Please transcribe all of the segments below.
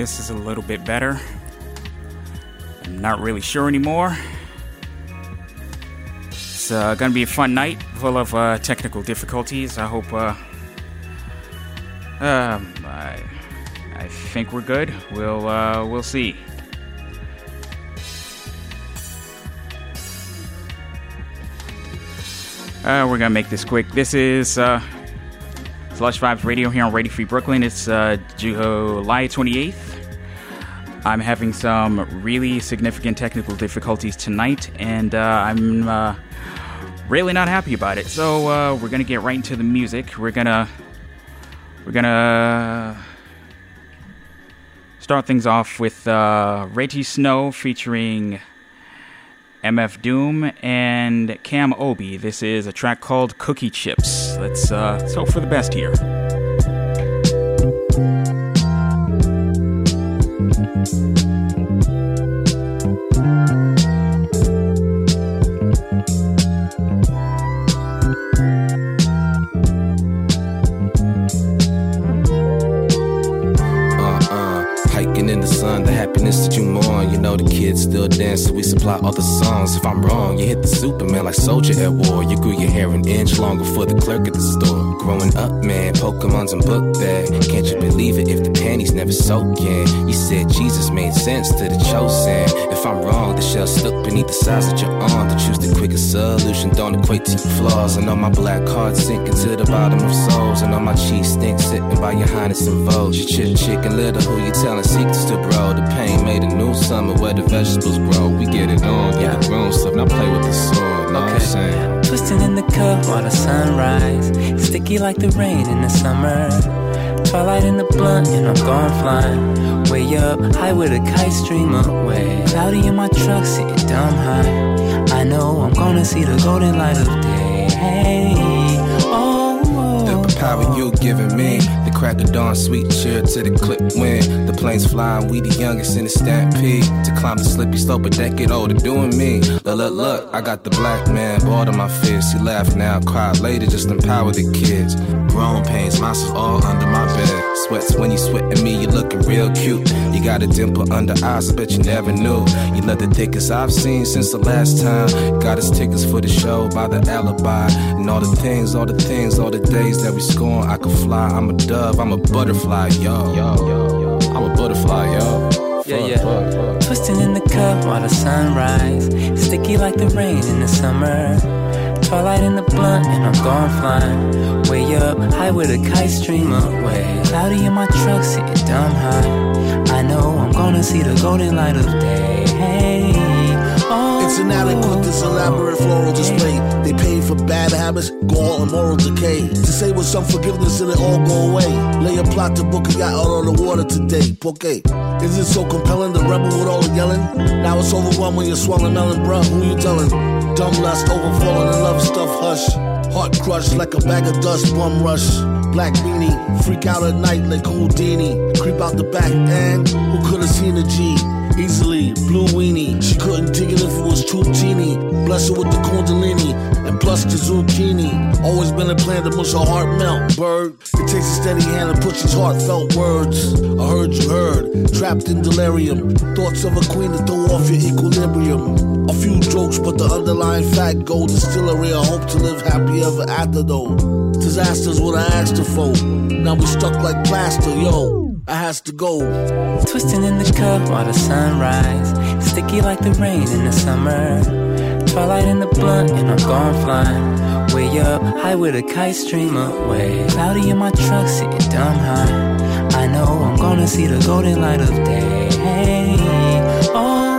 This is a little bit better. I'm not really sure anymore. It's uh, gonna be a fun night, full of uh, technical difficulties. I hope. Uh, um, I, I think we're good. We'll uh, we'll see. Uh, we're gonna make this quick. This is uh, Fresh Vibes Radio here on Radio Free Brooklyn. It's uh, July 28th. I'm having some really significant technical difficulties tonight, and uh, I'm uh, really not happy about it. So uh, we're gonna get right into the music. We're gonna we're gonna start things off with uh, Rejjie Snow featuring MF Doom and Cam O'bi. This is a track called Cookie Chips. Let's, uh, let's hope for the best here. Kids still dance, so we supply other songs. If I'm wrong, you hit the Superman like Soldier at war. You grew your hair an inch longer for the clerk at the store. Growing up, man, Pokemon's and book bag. Can't you believe it if the panties never soak in? You said Jesus made sense to the chosen. If I'm wrong, the shell stuck beneath the size of your arm. To choose the quickest solution don't equate to your flaws. And all my black cards sinking to the bottom of souls. And all my cheese stinks sitting by your highness and vogue. You chick chicken little, who you telling secrets to, bro? The pain made a new summer where the vegetables We get it on, yeah. the grown stuff. Now play with the sword, know okay. what I'm saying? Twisting in the cup while the sun sunrise. Sticky like the rain in the summer. Twilight in the blunt, and I'm gone flying. Way up, high with a kite stream away. Cloudy in my truck, sitting dumb high. I know I'm gonna see the golden light of day. Hey, oh, oh, the power you're giving me crack of dawn, sweet cheer to the clip wind. The planes flying, we the youngest in the stampede. To climb the slippy slope, a decade older, doing me. Look, look, look, I got the black man, bought on my fist. He laughed now, cried later, just empower the kids. Grown pains, monsters all under my bed. Sweats when you sweating me, you looking real cute. You got a dimple under eyes, I bet you never knew. You know the thickest I've seen since the last time. Got us tickets for the show by the alibi. And all the things, all the things, all the days that we scorn. I could fly, I'm a dove I'm a butterfly, yo. Yo, yo, yo. I'm a butterfly, yo. Yeah, yeah. Fuck, fuck. Twisting in the cup while the sun sunrise. Sticky like the rain in the summer. Twilight in the blunt, and I'm gone flying. Way up, high with a kite stream away. Cloudy in my truck, sitting dumb high. I know I'm gonna see the golden light of day. Hey, it's an adequate, this elaborate floral display. They pay for bad habits, gall, and moral decay. To say with some forgiveness and it all go away. Lay a plot to book a yacht out on the water today. Okay. Is it so compelling, the rebel with all the yelling? Now it's overwhelmed when you're swallowing melon, bruh. Who you telling? Dumb lust, overflowing and love stuff, hush. Heart crushed like a bag of dust, bum rush. Black beanie, freak out at night like Houdini. Creep out the back and who could have seen a G? Easily, blue weenie. She couldn't dig it if it was too teeny. Bless her with the kundalini and plus the zucchini. Always been a plan to mush her heart melt, bird. It takes a steady hand to push his heartfelt words. I heard you heard, trapped in delirium. Thoughts of a queen to throw off your equilibrium. A few jokes, but the underlying fact gold is still a I hope to live happy ever after though. Disasters what I asked her for. Now we stuck like plaster, yo. I has to go. Twisting in the cup while the sunrise. Sticky like the rain in the summer. Twilight in the blunt, and I'm gone flying. Way up, high with a kite stream away. Cloudy in my truck, sitting dumb high. I know I'm gonna see the golden light of day. Oh,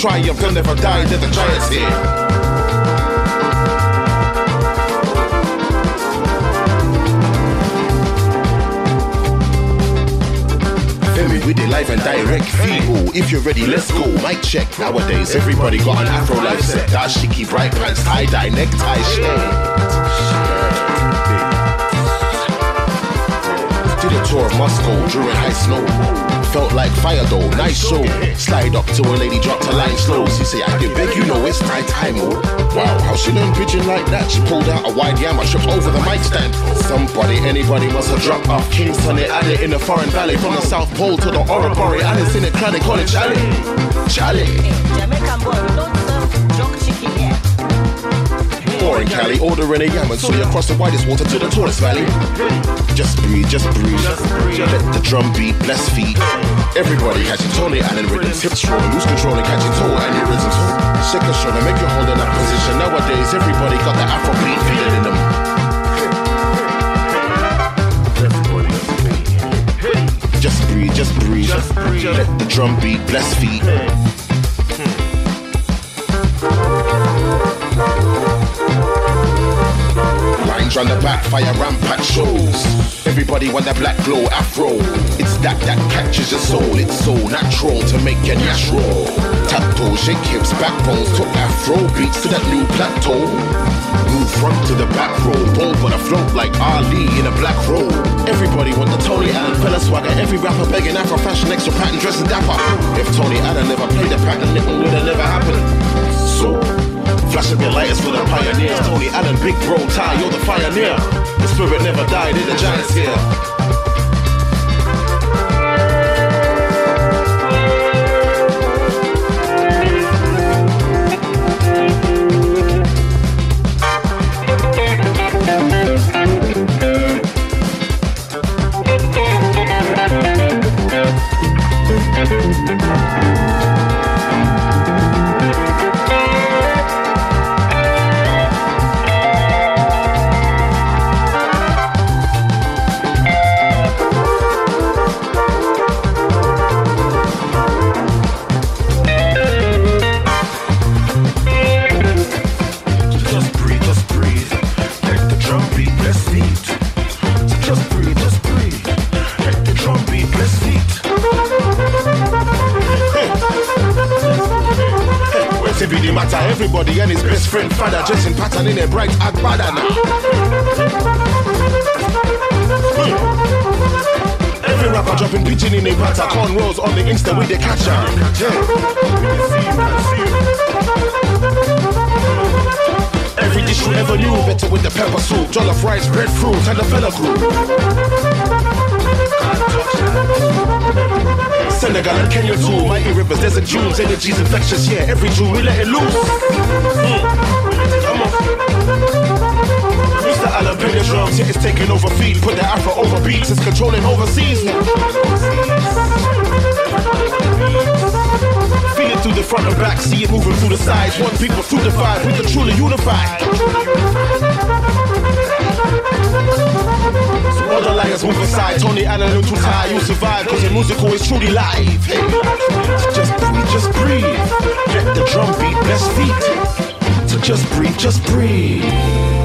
triumph, say, I did beg, you know it's my time, oh. Wow, how she learned pidgin like that? She pulled out a wide yam, I tripped over the mic stand. Somebody, anybody must have dropped off Kingston, it added in the foreign valley. From the South Pole to the Orabori, I didn't see it, they call it Charlie. Charlie. Jamaican boy, in Cali, ordering a yam and so you across the widest water to the tallest valley. Just breathe, just breathe. Let the drum beat, bless feet. Everybody catching Tony Allen rhythm, hips rolling, lose control and catching toe aneurysms. Shake a shoulder, make you hold in that position. Nowadays, everybody got the Afro beat feeling in them. Just breathe, just breathe. Let the drum beat, bless feet. Run the back, fire rampant shows. Everybody want that black glow afro. It's that that catches your soul. It's so natural to make your natural. Tap toe, shake hips, backbones, took afro beats to that new plateau. Move front to the back row, don't wanna float like Ali in a black robe. Everybody want the Tony Allen fella swagger. Every rapper begging Afro fashion, extra pattern, dressing dapper. If Tony Allen never played the pattern, it would have never happened. So. Flash up your lighters for the pioneers. Tony Allen, big bro, Ty, you're the pioneer. The spirit never died, in the giants here. Friend, father, dressing pattern in a bright agbada now. Hmm. Every rapper dropping pidgin in a patter, cornrows on the Insta with the catcher. Yeah. Every dish you ever knew, better with the pepper soup, jollof rice, breadfruit, and the fella crew. Senegal and Kenya too, mighty rivers, desert dunes, energy's infectious, yeah, every Jew we let it loose. Mm. Come on. Mr. Alan Pena drums, yeah, it's taking over feet, put the Afro over beats, it's controlling overseas now. Feel it through the front and back, see it moving through the sides. One people through the five, we can truly unify. The liars move aside. Tony Allen and Tutai, you survive, cause your musical is truly live. Hey, just breathe, just breathe. Let the drum beat, best feet. So just breathe, just breathe.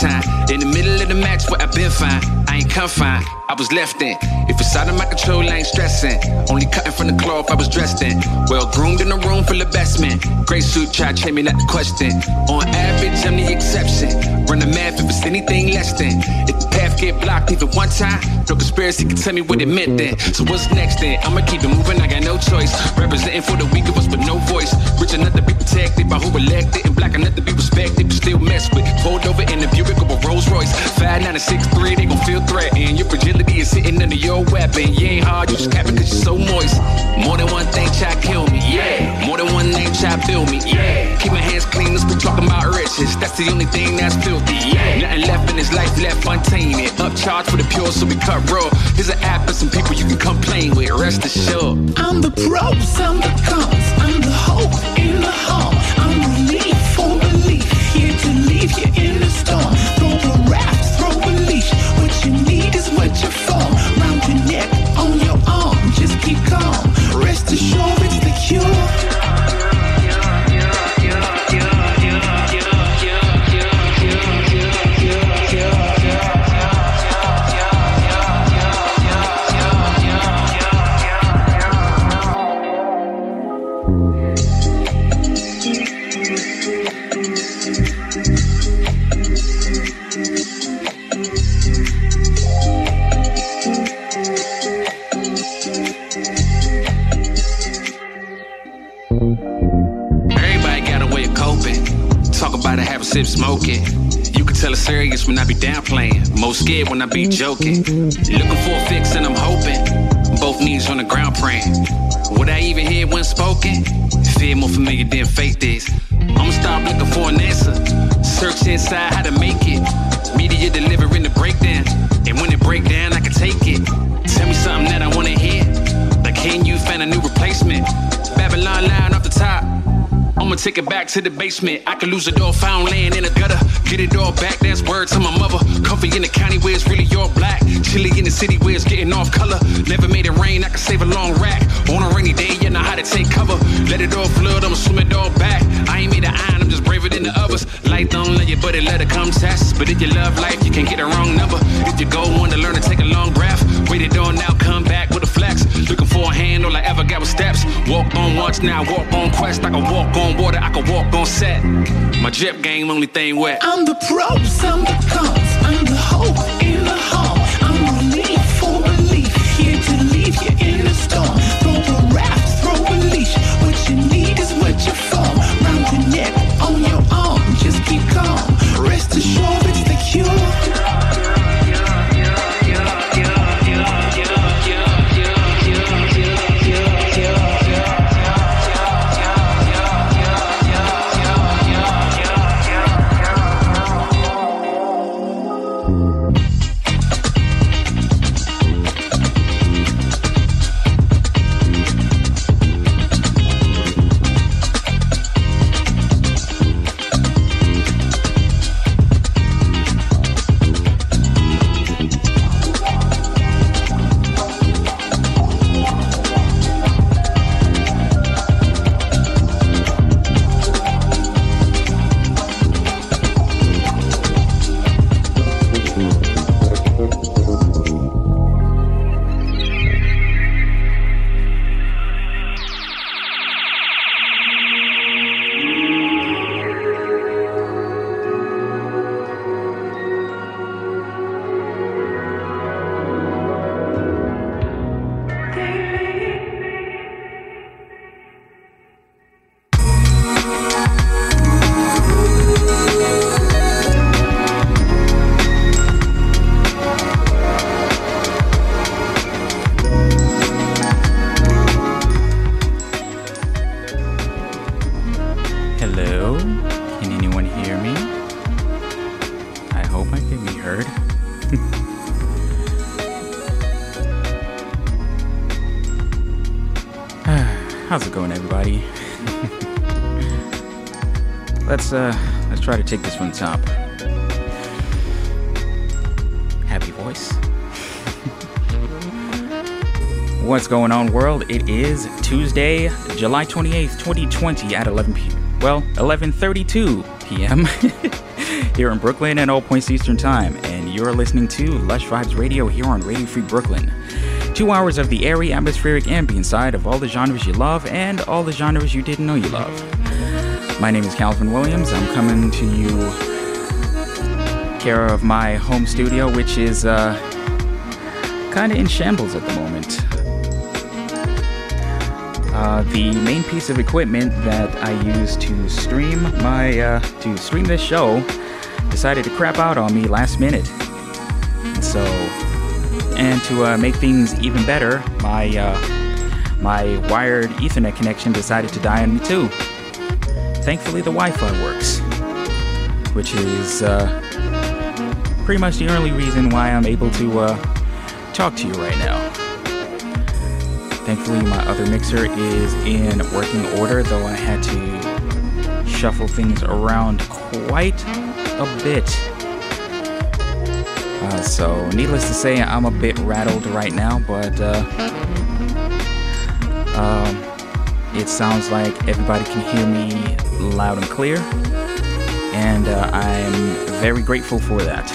Time. In the middle of the match where I've been fine. I ain't confined, I was left in. If it's out of my control, I ain't stressing. Only cutting from the cloth I was dressed in. Well groomed in a room full of best men. Gray suit, try to me, not the question. On average, I'm the exception. Run the math if it's anything less than. If the path get blocked even one time, no conspiracy can tell me what it meant then. So what's next then? I'ma keep it moving, I got no choice. Representing for the weak of us with no voice. Rich enough to be protected by who elected, and black enough to be respected, but still mess with. Pulled over in the Buick of a Rolls Royce. Five nine and six three, they gon' feel threatened. Your fragility is sitting under your weapon. You ain't hard, you just capping cause you're so moist. More than one thing try kill try me, yeah. Keep my hands clean, let's be talking about riches. That's the only thing that's filthy, yeah. Nothing left in this life left untainted. Upcharged for the pure, so we cut raw. Here's an app and some people you can complain with. Rest assured. I'm the pros, I'm the cons, scared when I be joking. Looking for a fix and I'm hoping. Both knees on the ground praying. What I even hear when spoken? Fear more familiar than faith is. I'ma stop looking for an answer. Search inside how to make it. Media delivering the breakdown. And when it break down, I can take it. Tell me something that I'ma take it back to the basement. I could lose it all, found land in a gutter. Get it all back, that's word to my mother. Comfy in the county where it's really all black. Chilly in the city where it's getting off color. Never made it rain, I can save a long rack. On a rainy day, you know how to take cover. Let it all flood, I'ma swim it all back. I ain't made of iron, I'm just braver than the others. Light don't let you, but it let it come test. But if you love life, you can't get a wrong number. If you go on to learn to take a long breath, wait it on now, come back with a flex. Looking for a hand, all I ever got was steps. Walk on once, now walk on quest. I can walk on water, I can walk on set. My drip game, only thing wet. I'm the pros, I'm the cons, I'm the hope let's uh let's try to take this the top. Happy voice. What's going on, world? It is Tuesday, July 28th, 2020 at 11 p. Well, 11:32 p.m. here in Brooklyn at all points Eastern Time, and you're listening to Lush Vibes Radio here on Radio Free Brooklyn. Two hours of the airy, atmospheric ambient side of all the genres you love and all the genres you didn't know you love. My name is Calvin Williams. I'm coming to you care of my home studio, which is uh, kind of in shambles at the moment. Uh, the main piece of equipment that I use to stream my uh, to stream this show decided to crap out on me last minute. So, and to uh, make things even better, my uh, my wired Ethernet connection decided to die on me too. Thankfully, the Wi-Fi works, which is uh, pretty much the only reason why I'm able to uh, talk to you right now. Thankfully, my other mixer is in working order, though I had to shuffle things around quite a bit. Uh, so, needless to say, I'm a bit rattled right now, but uh, um, it sounds like everybody can hear me loud and clear, and uh, I'm very grateful for that.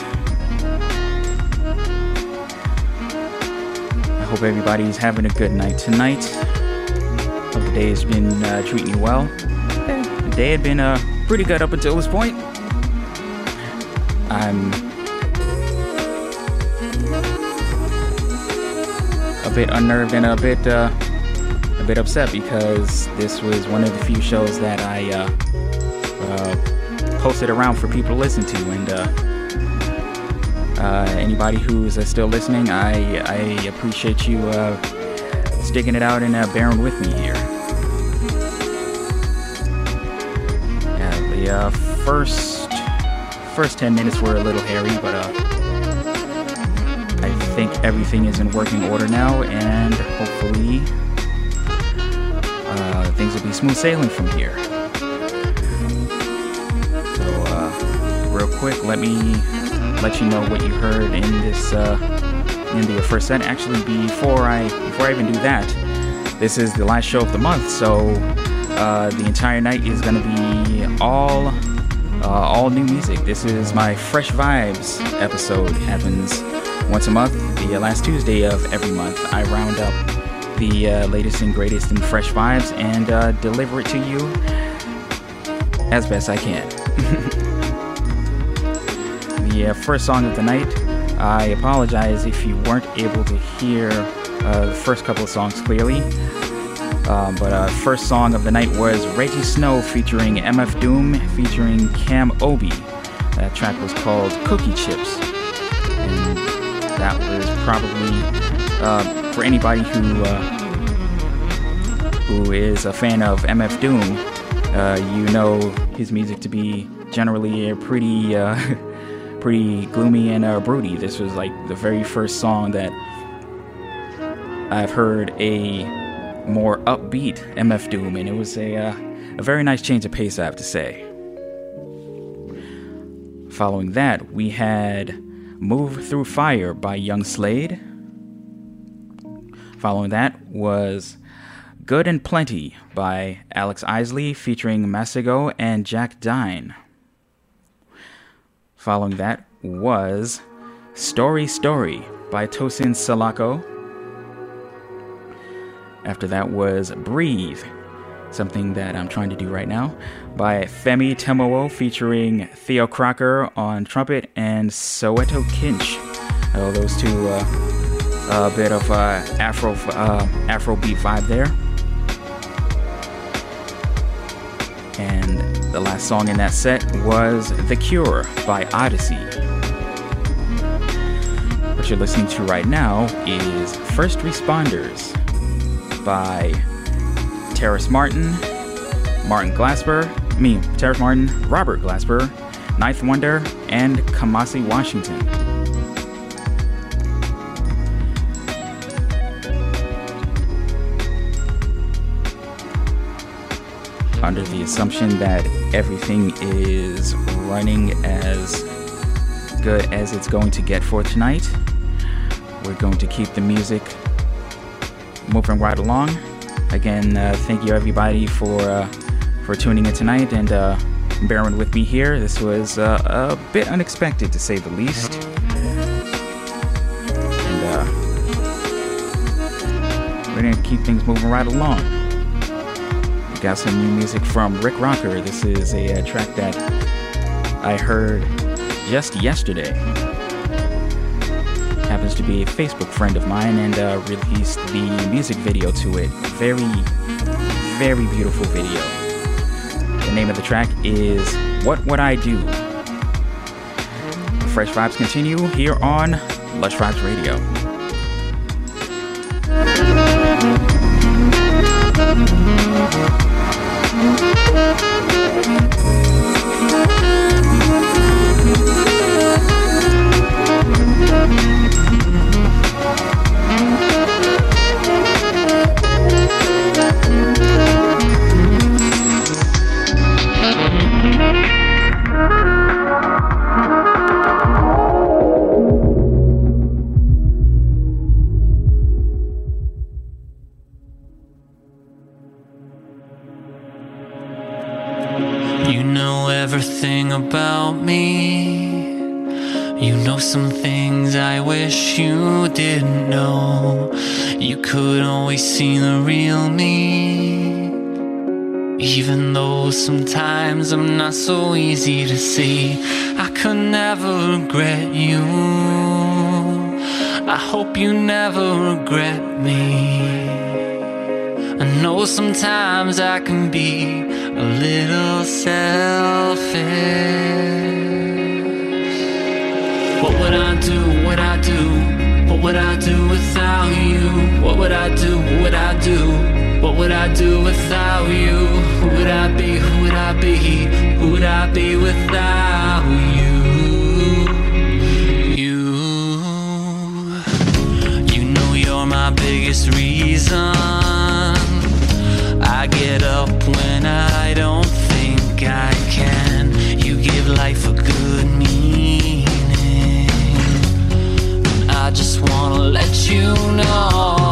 I hope everybody's having a good night tonight. Hope the day has been uh, treating you well. The day had been uh, pretty good up until this point. I'm a bit unnerved and a bit uh, a bit upset because this was one of the few shows that I uh, uh, posted around for people to listen to, and uh, uh, anybody who's uh, still listening, I I appreciate you uh, sticking it out and bearing with me here. The first first ten minutes were a little hairy, but I think everything is in working order now, and hopefully uh, things will be smooth sailing from here. So, uh, real quick, let me let you know what you heard in this uh, in the first set. Actually, before I before I even do that, this is the last show of the month, so uh, the entire night is gonna be all uh, all new music. This is my Fresh Vibes episode. Happens once a month, the last Tuesday of every month. I round up the uh, latest and greatest and Fresh Vibes and uh, deliver it to you as best I can. the uh, first song of the night. I apologize if you weren't able to hear uh, the first couple of songs clearly. Um, but uh, first song of the night was Rejjie Snow featuring MF Doom featuring Cam O'bi. That track was called Cookie Chips. And that was probably uh, for anybody who uh, who is a fan of MF Doom. Uh, you know his music to be generally pretty uh, pretty gloomy and uh, broody. This was like the very first song that I've heard a more upbeat MF Doom, and it was a uh, a very nice change of pace, I have to say. Following that, we had "Move Through Fire" by Young Slade. Following that was "Good and Plenty" by Alex Isley, featuring Masego and Jack Dine. Following that was Storey Story by Tosin Salako. After that was Breathe, something that I'm trying to do right now, by Femi Temowo featuring Theo Croker on trumpet and Soweto Kinch. Oh, those two, uh, a bit of uh, Afro uh, Afro beat vibe there. And the last song in that set was The Cure by Oddisee. What you're listening to right now is First Responders by Terrace Martin, Martin Glasper, me, Terrace Martin, Robert Glasper, Ninth Wonder, and Kamasi Washington. Under the assumption that everything is running as good as it's going to get for tonight, we're going to keep the music moving right along. Again, uh, thank you everybody for uh, for tuning in tonight and uh, bearing with me here. This was uh, a bit unexpected to say the least. And uh, we're gonna keep things moving right along. Got some new music from Rick Rocker. This is a, uh track that I heard just yesterday. Happens to be a Facebook friend of mine and uh, released the music video to it. Very, very beautiful video. The name of the track is What Would I Do? Fresh Vibes continue here on Lush Vibes Radio. You about me. You know some things I wish you didn't know. You could always see the real me. Even though sometimes I'm not so easy to see, I could never regret you. I hope you never regret me. I know sometimes I can be a little selfish. What would I do? What I do? What would I do without you? What would I do? What would I do? What would I do without you? Who would I be? Who would I be? Who would I be without you? You. You know you're my biggest reason. I get up when I don't think I can. You give life a good meaning. I just wanna let you know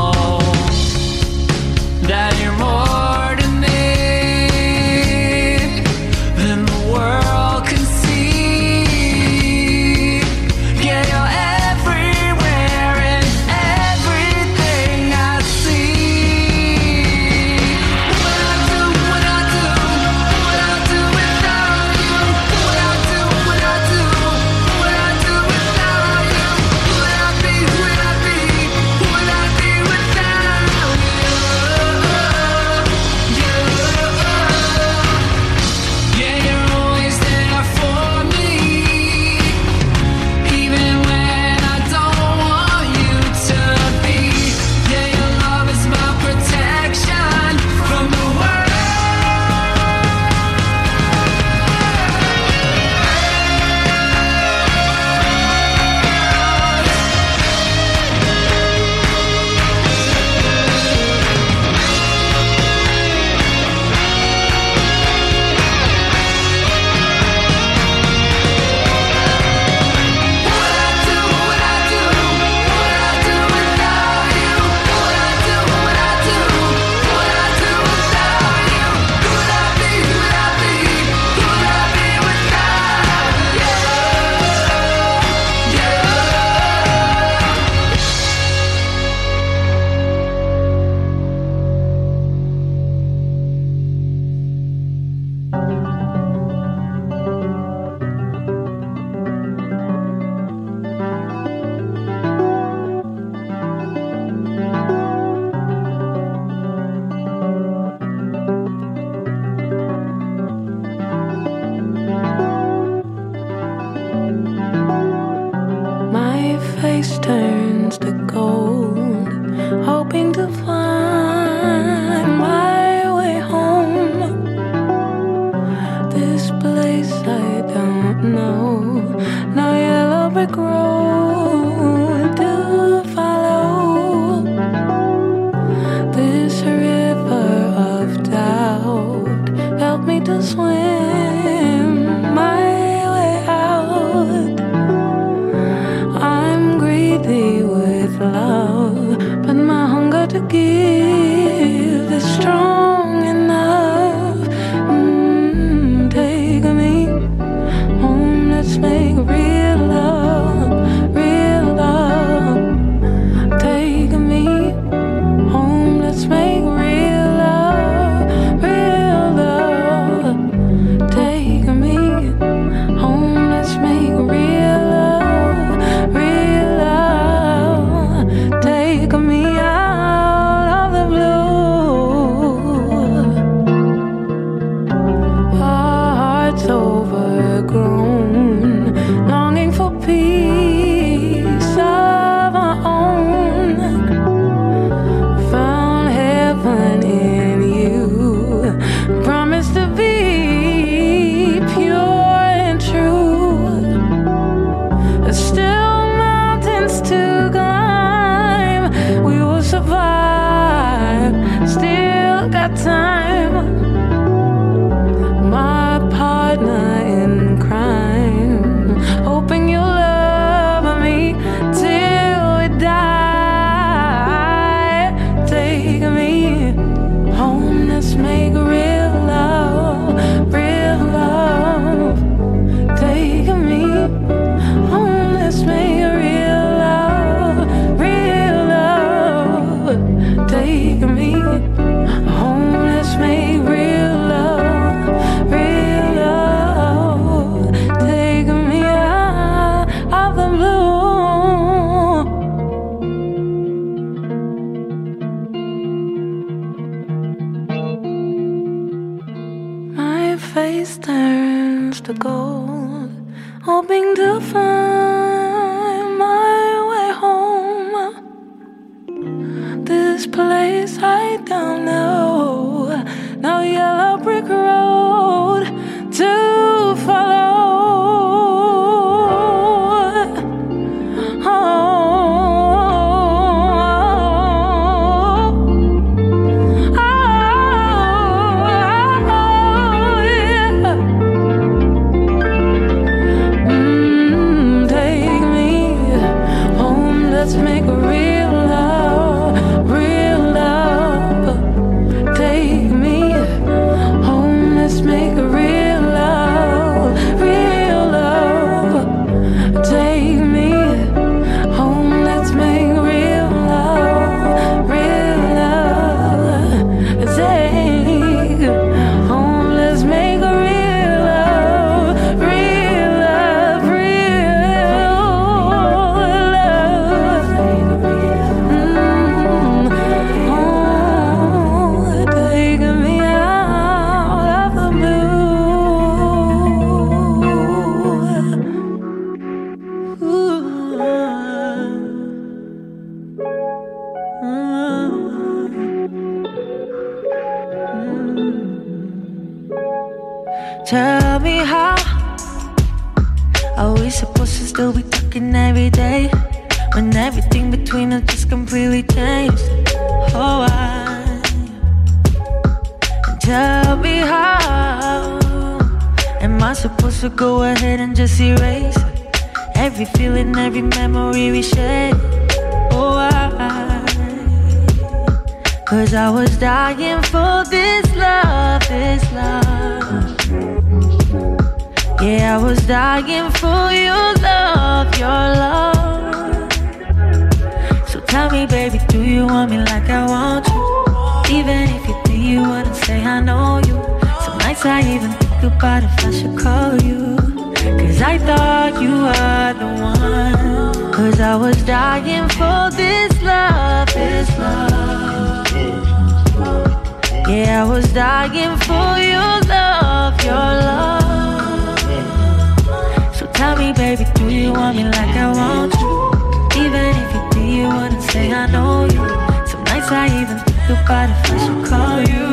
want me like I want you? Even if you do, you wouldn't say I know you. Some nights I even think about if I should call you.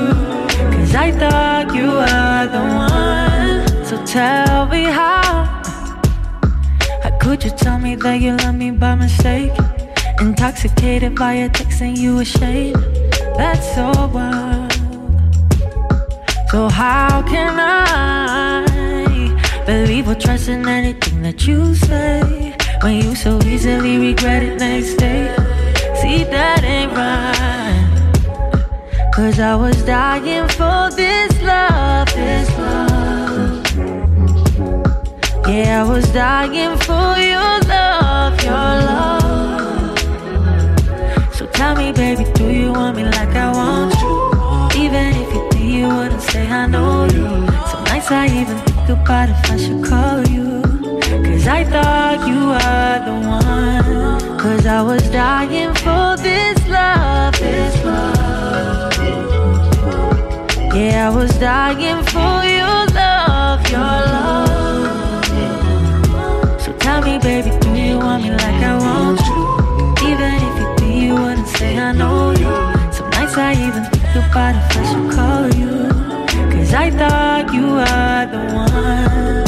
Cause I thought you were the one. So tell me how. How could you tell me that you love me by mistake? Intoxicated by your text and you ashamed. That's so wild. So how can I believe or trust in anything that you say when you so easily regret it next day? See that ain't right. Cause I was dying for this love, this love. Yeah, I was dying for your love, your love. So tell me, baby, do you want me like I want you? Even if you do, you wouldn't say I know you. Some nights I even think about if I should call you. Cause I thought you were the one. Cause I was dying for this love, this love. Yeah, I was dying for your love, your love. So tell me, baby, do you want me like I want you? Even if you do, you wouldn't say I know you. Some nights I even think about if I should call you. Cause I thought you were the one.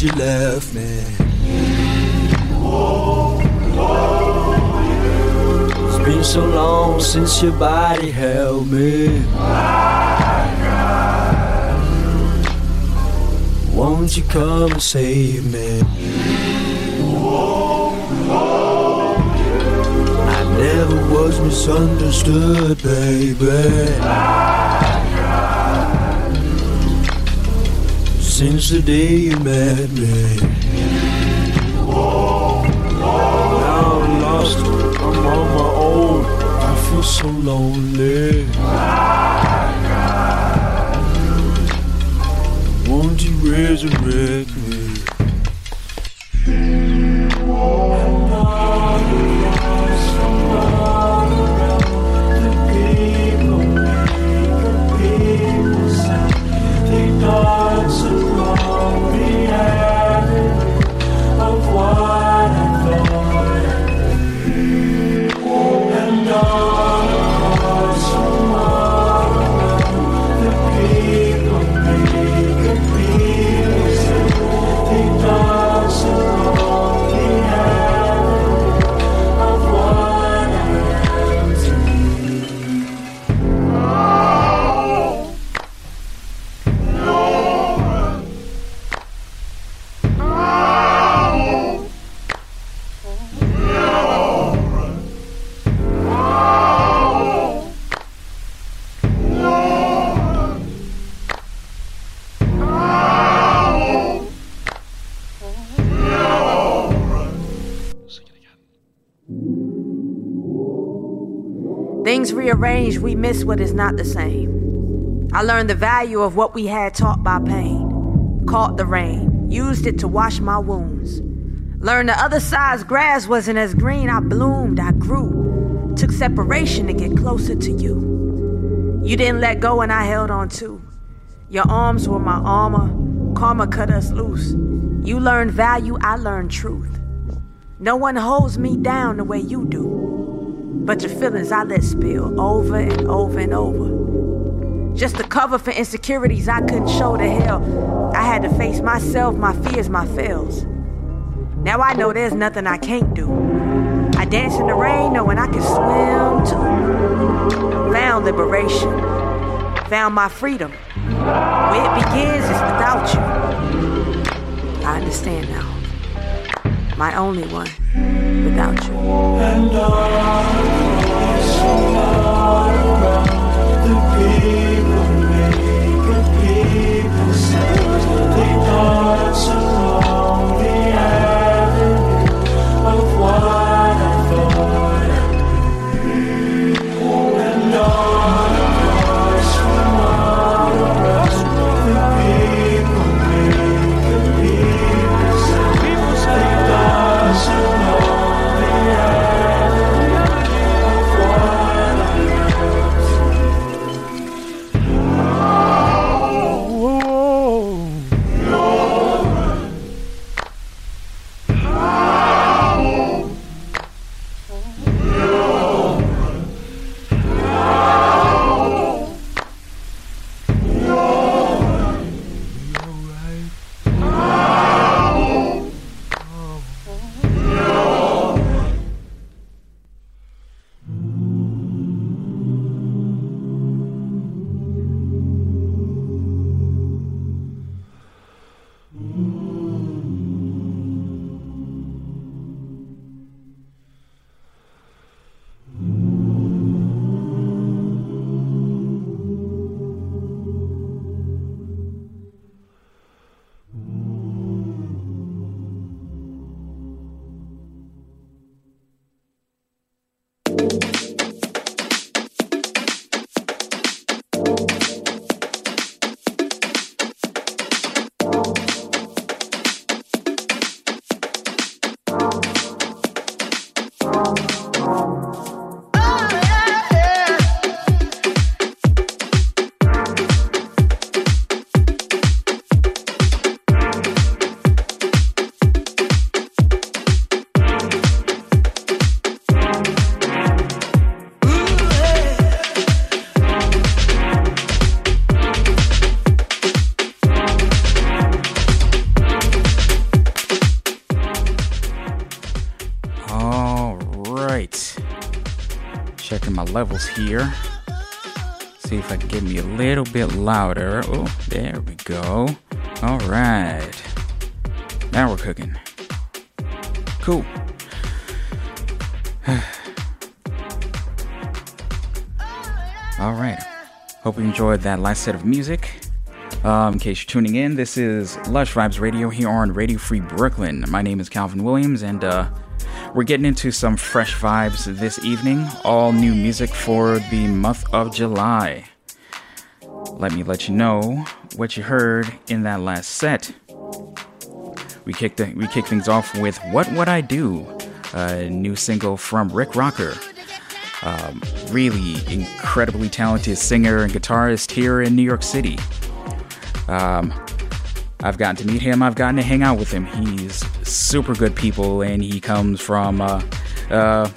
You left me. It's been so long since your body held me. Won't you come and save me? I never was misunderstood, baby. Since the day you met me. Now I'm lost, I'm on my own. I feel so lonely. Won't you resurrect me? Miss what is not the same. I learned the value of what we had taught by pain. Caught the rain, used it to wash my wounds. Learned the other side's grass wasn't as green. I bloomed, I grew. Took separation to get closer to you. You didn't let go and I held on too. Your arms were my armor. Karma cut us loose. You learned value, I learned truth. No one holds me down the way you do. Feelings I let spill over and over and over. Just to cover for insecurities I couldn't show to hell. I had to face myself, my fears, my fails. Now I know there's nothing I can't do. I dance in the rain knowing I can swim too. Found liberation. Found my freedom. Where it begins is without you. I understand now. My only one without you. Levels here. See if I can get me a little bit louder. Oh, there we go. All right. Now we're cooking. Cool. All right. Hope you enjoyed that last set of music. Um, in case you're tuning in, this is Lush Vibes Radio here on Radio Free Brooklyn. My name is Calvin Williams, and uh, we're getting into some fresh vibes this evening. All new music for the month of July. Let me let you know what you heard in that last set. We kicked we kicked things off with "What Would I Do," a new single from Rick Rocker. Um, really incredibly talented singer and guitarist here in New York City. Um, I've gotten to meet him. I've gotten to hang out with him. He's super good people, and he comes from uh, uh,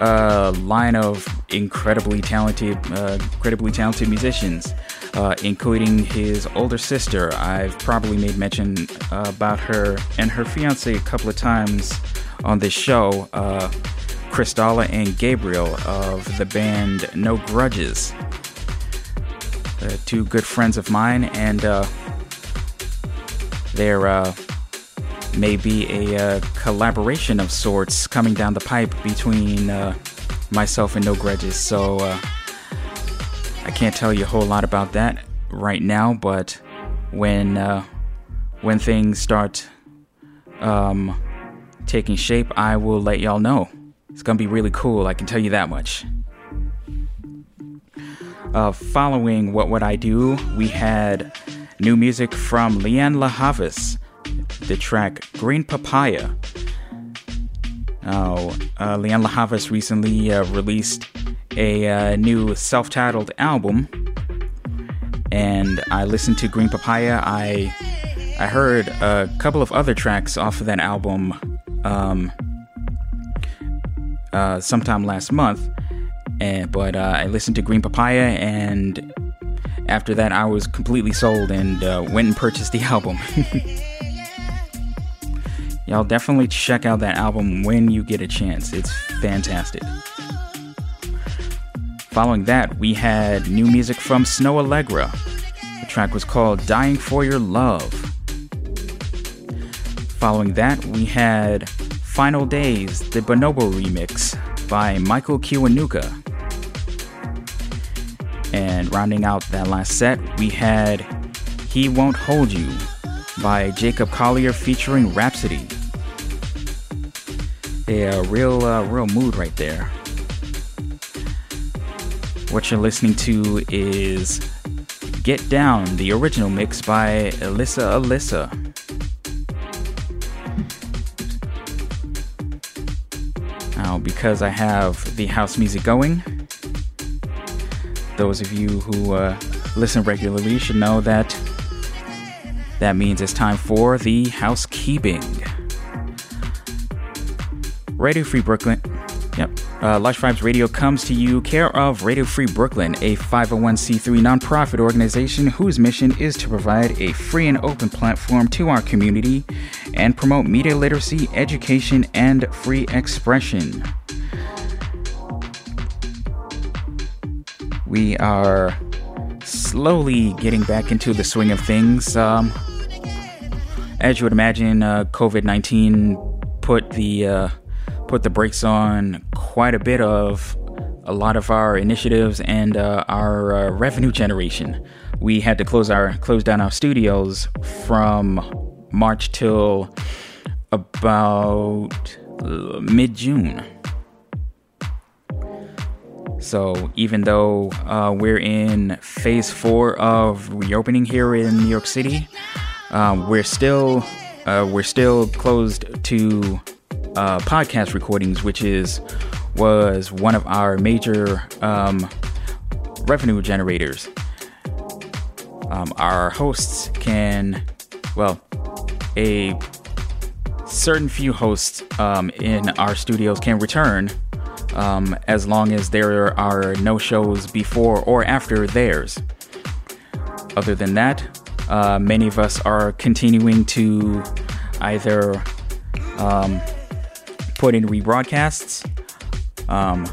a line of incredibly talented, uh, incredibly talented musicians, uh, including his older sister. I've probably made mention uh, about her and her fiance a couple of times on this show. Uh, Kristalla and Gabriel of the band No Grudges. Uh, two good friends of mine, and uh, there uh, may be a uh, collaboration of sorts coming down the pipe between uh, myself and No Grudges. So uh, I can't tell you a whole lot about that right now, but when when things start um, taking shape, I will let y'all know. It's gonna be really cool, I can tell you that much. Uh, following What Would I Do, we had new music from Lianne La Havas, the track Green Papaya. Now, uh, Lianne La Havas recently uh, released a uh, new self titled album, and I listened to Green Papaya. I I heard a couple of other tracks off of that album um, uh, sometime last month, and but uh, I listened to Green Papaya, and after that, I was completely sold and uh, went and purchased the album. Y'all definitely check out that album when you get a chance. It's fantastic. Following that, we had new music from Snoh Aalegra. The track was called Dying for Your Love. Following that, we had Final Days, the Bonobo remix by Michael Kiwanuka. And rounding out that last set, we had He Won't Hold You by Jacob Collier featuring Rapsody. A real, uh, real mood right there. What you're listening to is Get Down, the original mix by Elisa Elisa. Now, because I have the house music going, those of you who uh, listen regularly should know that that means it's time for the housekeeping. Radio Free Brooklyn. Yep. Uh, Lush Vibes Radio comes to you care of Radio Free Brooklyn, a 501c3 nonprofit organization whose mission is to provide a free and open platform to our community and promote media literacy, education, and free expression. We are slowly getting back into the swing of things. Um, as you would imagine, uh, COVID 19 put the uh, put the brakes on quite a bit of a lot of our initiatives and uh, our uh, revenue generation. We had to close our close down our studios from March till about uh, mid June. So even though uh, we're in phase four of reopening here in New York City, um, we're still uh, we're still closed to uh, podcast recordings, which is was one of our major um, revenue generators. Um, our hosts can, well, a certain few hosts um, in our studios can return um, as long as there are no shows before or after theirs. Other than that, uh, many of us are continuing to either um, put in rebroadcasts, um,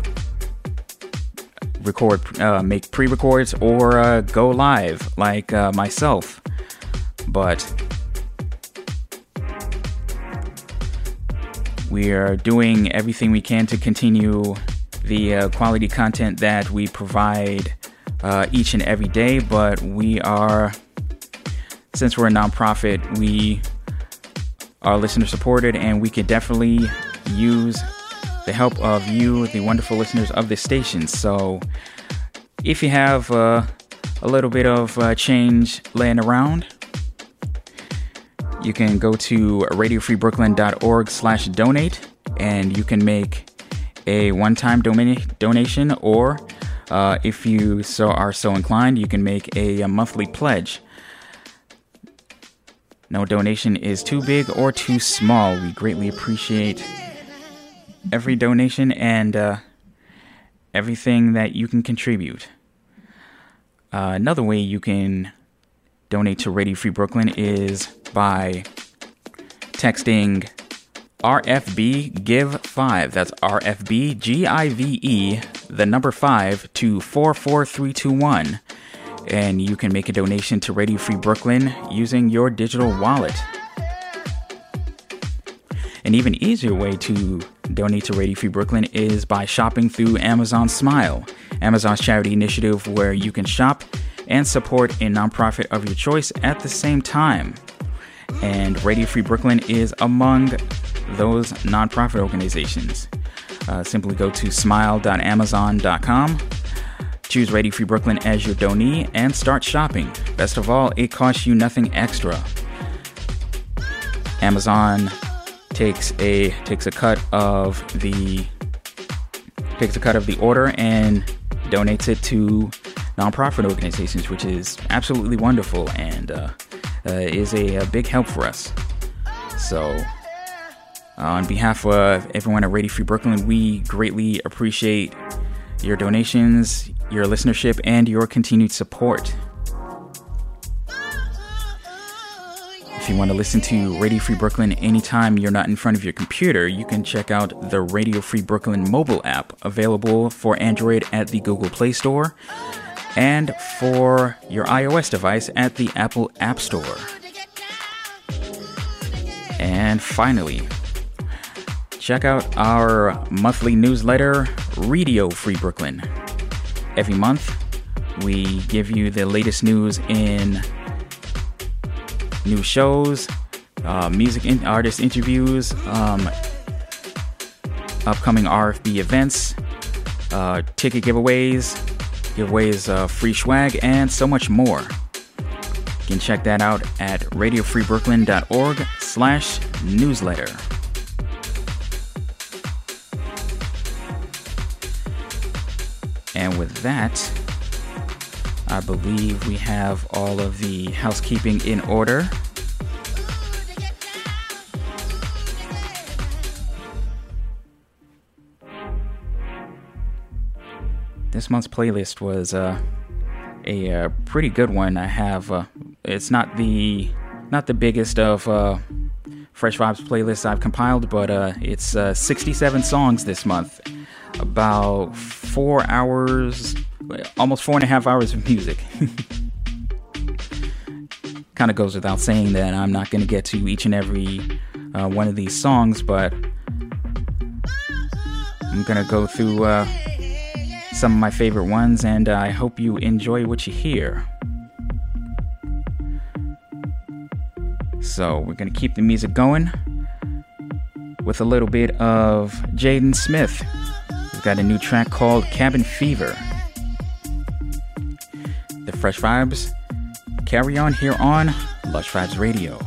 record, uh, make pre-records, or uh, go live like uh, myself. But we are doing everything we can to continue the uh, quality content that we provide uh, each and every day. But we are, since we're a nonprofit, we are listener supported, and we could definitely use the help of you, the wonderful listeners of this station. So, if you have uh, a little bit of uh, change laying around, you can go to radiofreebrooklyn.org slash donate and you can make a one-time donation or uh, if you so are so inclined you can make a, a monthly pledge no donation is too big or too small we greatly appreciate every donation and uh, everything that you can contribute. Uh, another way you can donate to Radio Free Brooklyn is by texting RFB Give 5. That's RFB G I V E, the number 5 to 44321. And you can make a donation to Radio Free Brooklyn using your digital wallet. An even easier way to donate to Radio Free Brooklyn is by shopping through Amazon Smile, Amazon's charity initiative where you can shop and support a nonprofit of your choice at the same time. And Radio Free Brooklyn is among those nonprofit organizations. Uh, simply go to smile.amazon.com, choose Radio Free Brooklyn as your donee, and start shopping. Best of all, it costs you nothing extra. Amazon takes a takes a cut of the takes a cut of the order and donates it to nonprofit organizations, which is absolutely wonderful and uh, is a, a, big help for us. So, uh, on behalf of everyone at Radio Free Brooklyn, we greatly appreciate your donations, your listenership, and your continued support. If you want to listen to Radio Free Brooklyn anytime you're not in front of your computer, you can check out the Radio Free Brooklyn mobile app available for Android at the Google Play Store and for your iOS device at the Apple App Store. And finally, check out our monthly newsletter, Radio Free Brooklyn. Every month, we give you the latest news in new shows, uh, music artist interviews, um, upcoming RFB events, uh, ticket giveaways, giveaways, uh, free swag, and so much more. You can check that out at radiofreebrooklyn.org slash newsletter. And with that, I believe we have all of the housekeeping in order. This month's playlist was uh, a, uh, pretty good one. I have uh, it's not the not the biggest of uh, Fresh Vibes playlists I've compiled, but uh, it's uh, 67 songs this month, about four hours almost four and a half hours of music. kind of goes without saying that I'm not going to get to each and every one of these songs, but I'm going to go through uh, some of my favorite ones, and I hope you enjoy what you hear. So, we're going to keep the music going with a little bit of Jaden Smith. We've got a new track called Cabin Fever. The Fresh Vibes. Carry on here on Lush Vibes Radio.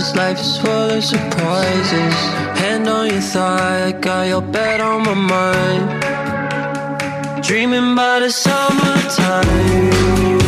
Cause life is full of surprises. Hand on your thigh, I got your bed on my mind. Dreaming by the summertime.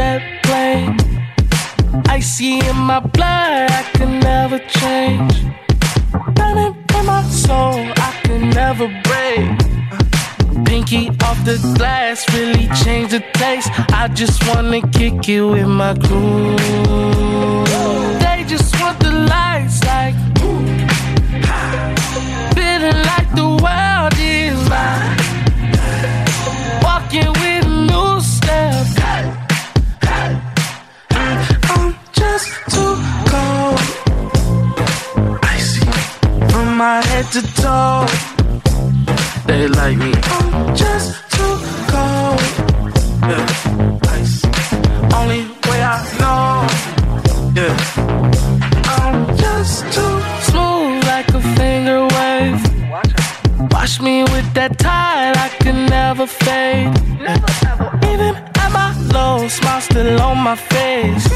jet plane. Icy in my blood, I can never change. Burning in my soul, I can never break. Pinky off the glass, really changed the taste. I just wanna kick you in my crew. They just want the light to toe. They like me. I'm just too cold. Yeah, ice. Only way I know. Yeah. I'm just too smooth like a finger wave. Wash me with that tide, I can never fade. Even at my low, smile still on my face.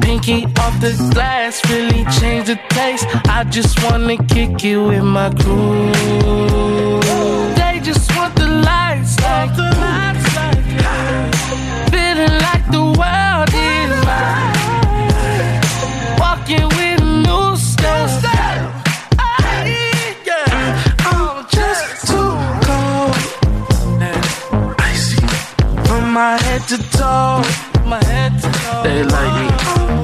Pinky off the glass really change the taste. I just wanna kick it with my crew. They just want the lights, like the lights, like feeling like the world is mine. Walking with a new step. I'm just too cold from my head to toe. My head to toe. They like me.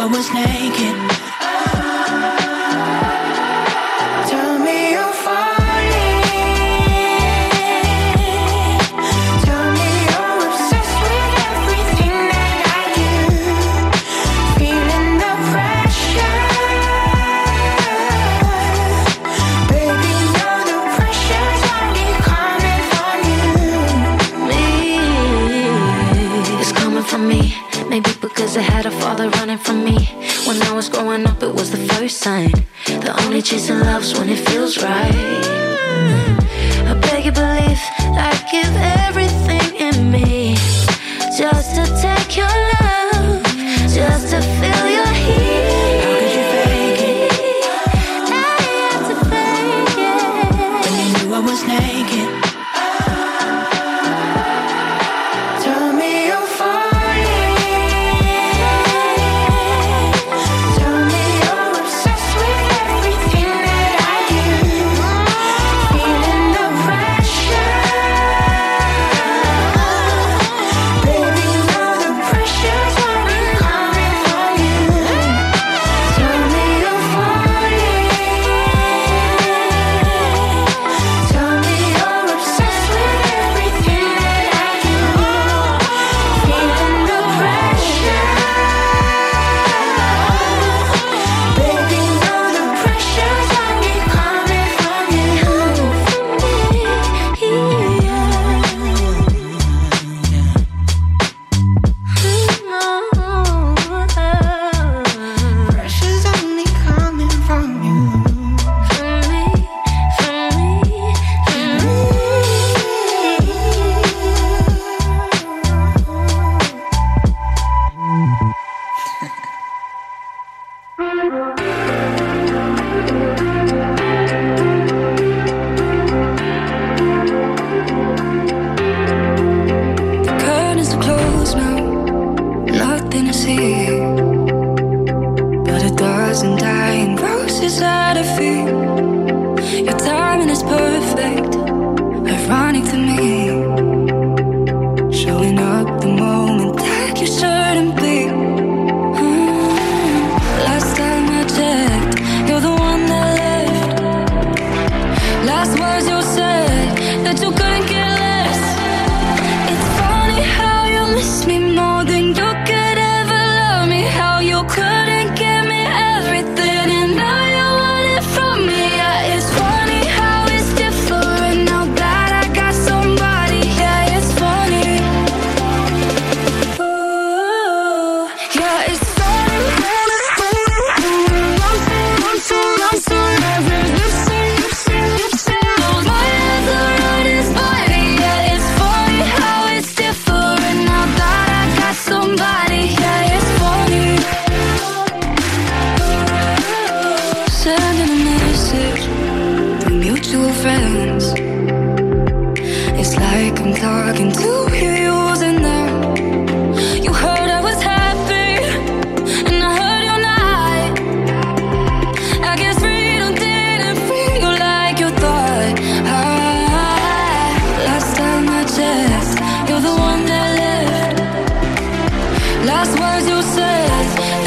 I was naked. I had a father running from me. When I was growing up, it was the first sign. The only chasing love's when it feels right. I beg you believe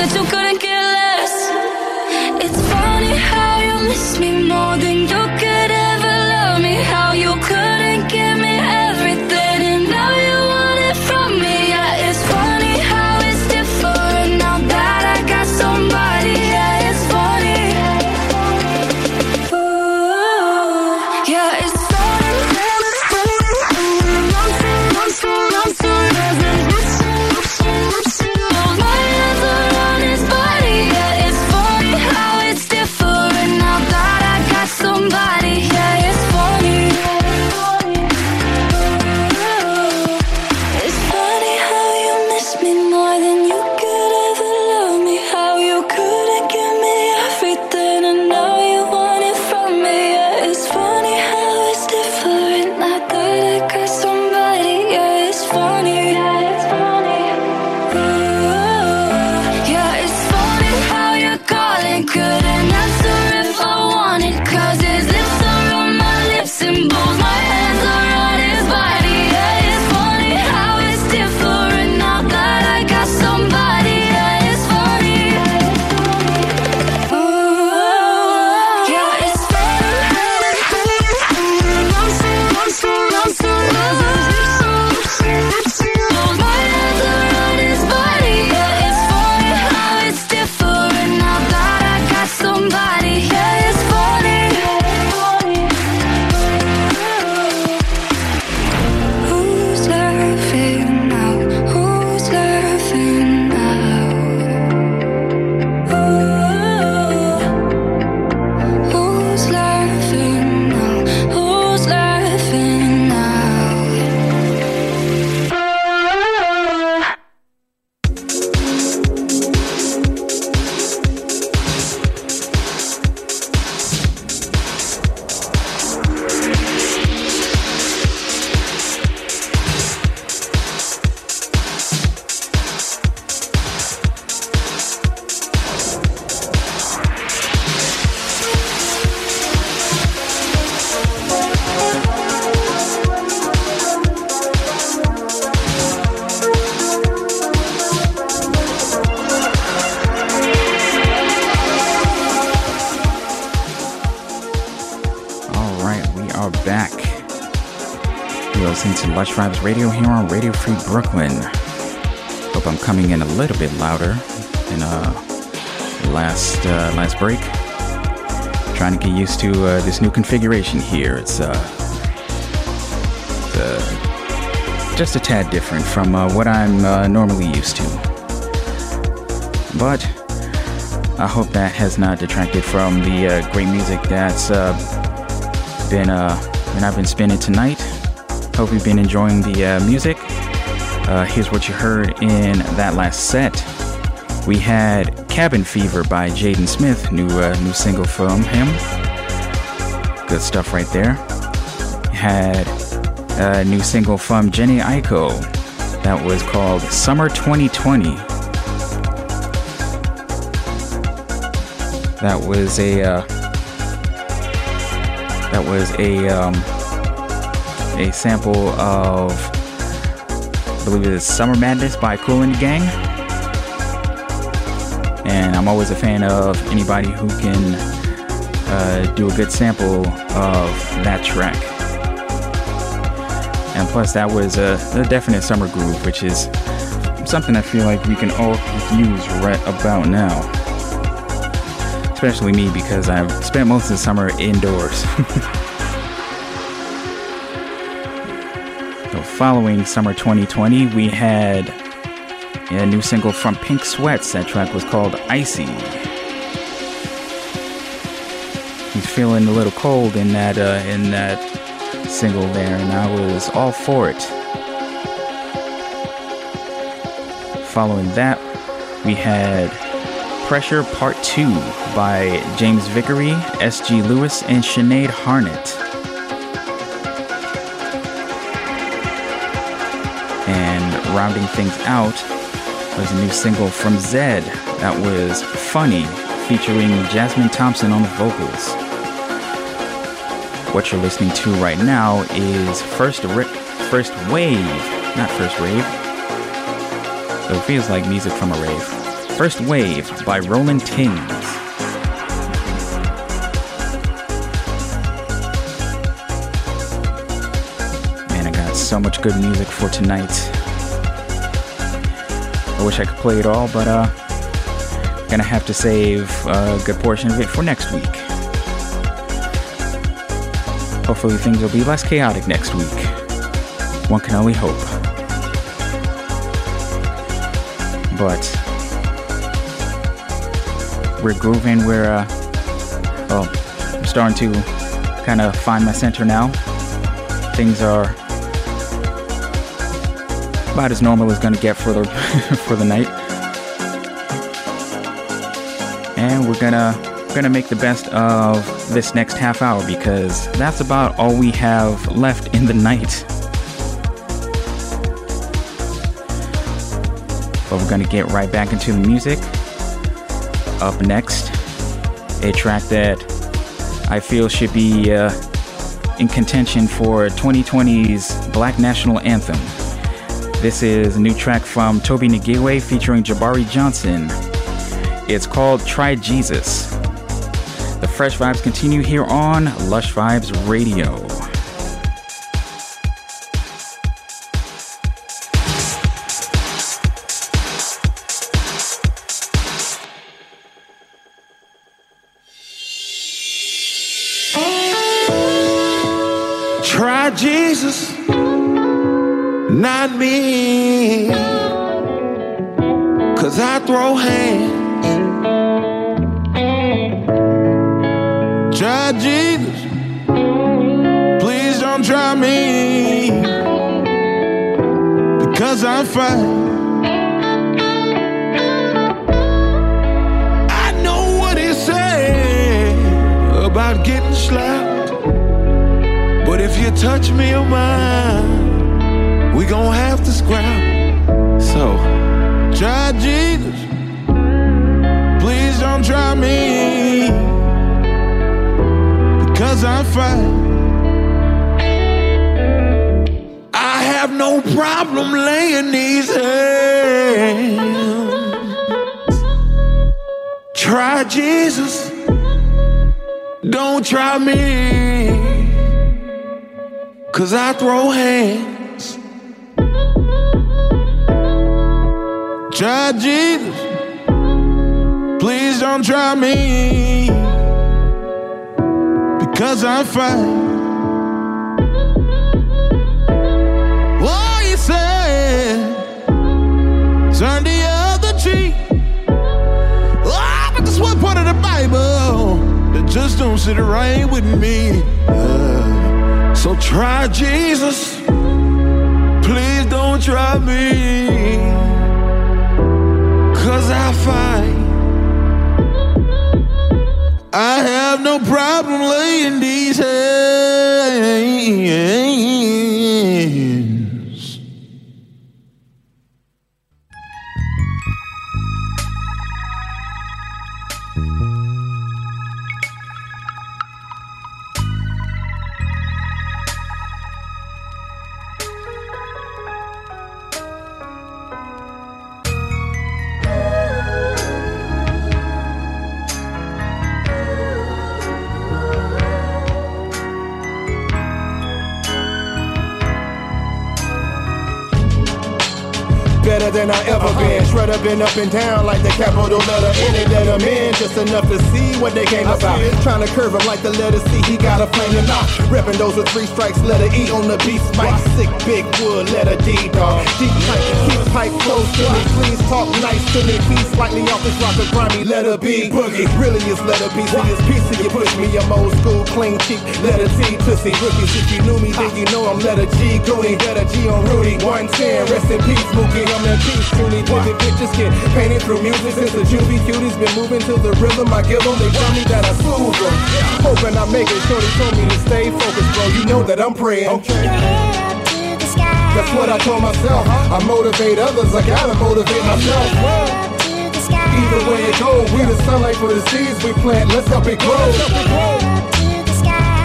that you couldn't get less. It's funny how you miss me more than you can. Radio here on Radio Free Brooklyn. Hope I'm coming in a little bit louder than uh, last uh, last break. Trying to get used to uh, this new configuration here. It's, uh, it's, uh just a tad different from uh, what I'm uh, normally used to. But I hope that has not detracted from the uh, great music that's been uh, been I've been spinning tonight. Hope you've been enjoying the uh, music. Uh, here's what you heard in that last set. We had Cabin Fever by Jaden Smith, new uh, new single from him. Good stuff right there. Had a new single from Jhené Aiko that was called Summer 2020. That was a uh, that was a um, a sample of I believe it is Summer Madness by Kool and the Gang. And I'm always a fan of anybody who can uh, do a good sample of that track. And plus, that was a, a definite summer groove, which is something I feel like we can all use right about now. Especially me, because I've spent most of the summer indoors. following summer 2020, we had a new single from Pink Sweats. That track was called Icy. He's feeling a little cold in that uh, in that single there, and I was all for it. Following that, we had Pressure Part 2 by James Vickery, S.G. Lewis, and Sinead Harnett. Rounding things out was a new single from Zedd that was Funny, featuring Jasmine Thompson on the vocals. What you're listening to right now is First Ri- First Wave, not First Rave. So it feels like music from a rave. First Wave by Roland Tings. Man, I got so much good music for tonight. I wish I could play it all, but uh, gonna have to save a good portion of it for next week. Hopefully, things will be less chaotic next week. One can only hope. But we're grooving. We're uh, well, I'm starting to kind of find my center now. Things are about as normal as gonna get for the for the night, and we're gonna gonna make the best of this next half hour because that's about all we have left in the night. But we're gonna get right back into the music. Up next, a track that I feel should be uh, in contention for 2020's Black National Anthem. This is a new track from Tobe Nwigwe featuring Jabari Johnson. It's called Try Jesus. The Fresh Vibes continue here on Lush Vibes Radio. Not me. Cause I throw hands. Try Jesus, please don't try me. Because I'm fine. I know what he said about getting slapped. But if you touch me mine, we gon' have to scrap. So, try Jesus. Please don't try me. Because I'm fine. I have no problem laying these hands. Try Jesus. Don't try me. Cause I throw hands. Try Jesus. Please don't try me. Because I'm fine. Oh, you said, turn the other cheek. Oh, but this one part of the Bible that just don't sit right with me. Uh, so try Jesus. Please don't try me. Cause I find I have no problem laying these hands. Than I ever been. Shredder been up and down like the capital letter in it. Let him in just enough to see what they came about. Trying to curve him like the letter C, he got a flame and out. Reppin' those with three strikes, letter E on the beat spike. Sick big wood, letter D, dog. Deep pipe, keep pipe close to me. Please talk nice to me. Be slightly off this rock of grimy, letter B. Boogie, really is letter B. See, it's piece of you push me. I'm old school, clean cheek, letter T. Pussy rookies, if you knew me, then you know I'm letter G. Goonie, letter G on Rudy. 110, rest in peace, Mookie. I'm that peace, truly. Vivid pictures get painted through music since the juvie cuties been moving to the rhythm. I give them, they tell me that I soothe them. Hoping I make it, shorty told me to stay focused, bro. You know that I'm praying. Okay. That's what I told myself. I motivate others, I gotta motivate myself. Either way it goes, we the sunlight for the seeds we plant. Let's help it grow.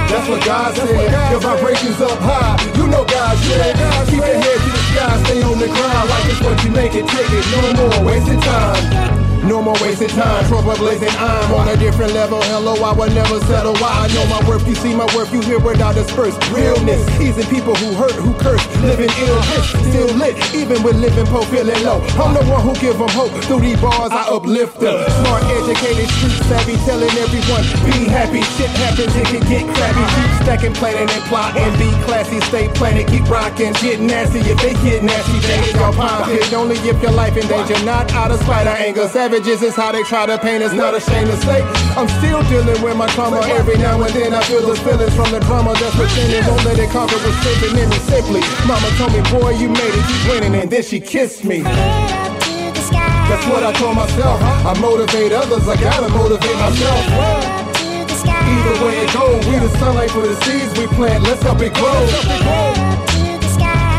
That's what God said. Your vibrations up high. You know God said. Keep your head sky, stay on the ground. Like it's what you make it, take it. No more wasting time. No more wasting time, trouble blazing. I'm on a different level. Hello, I will never settle. Why I know my worth, you see my worth, you hear without disperse. Realness, easing people who hurt, who curse, living ill, still lit, even with living po feeling low. I'm the one who give them hope. Through these bars, I uplift them. Smart, educated, street savvy, telling everyone, be happy. Shit happens, it can get crappy. Keep stacking, planning and plotting. Be classy, stay planted, keep rocking. Get nasty if they get nasty, they pocket. Only if your life in danger, not out of spite or anger. Savages is how they try to paint us, not ashamed to say. I'm still dealing with my trauma every now and then. I feel the feelings from the drama that's pretending. it. Won't let it conquer what's sleeping in me simply. Mama told me, boy, you made it, you winning, and then she kissed me. That's what I told myself. I motivate others, I gotta motivate myself. Either way it goes, we the sunlight for the seeds we plant. Let's help it grow.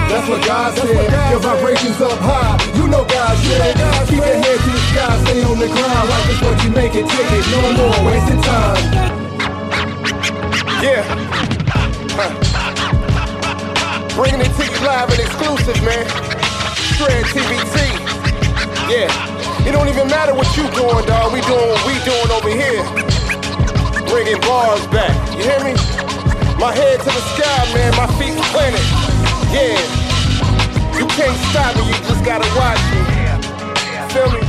That's what God said. Your vibrations up high. You know God said. Keep your head to sky, stay on the ground. Like it's what you make it, take it. No more wasting time. Yeah. Huh. Bringing it to you live and exclusive, man. Shred TVT. Yeah. It don't even matter what you doing, dog. We doing what we doing over here. Bringing bars back. You hear me? My head to the sky, man. My feet planted. Yeah. You can't stop me, you just gotta watch me. Feel me?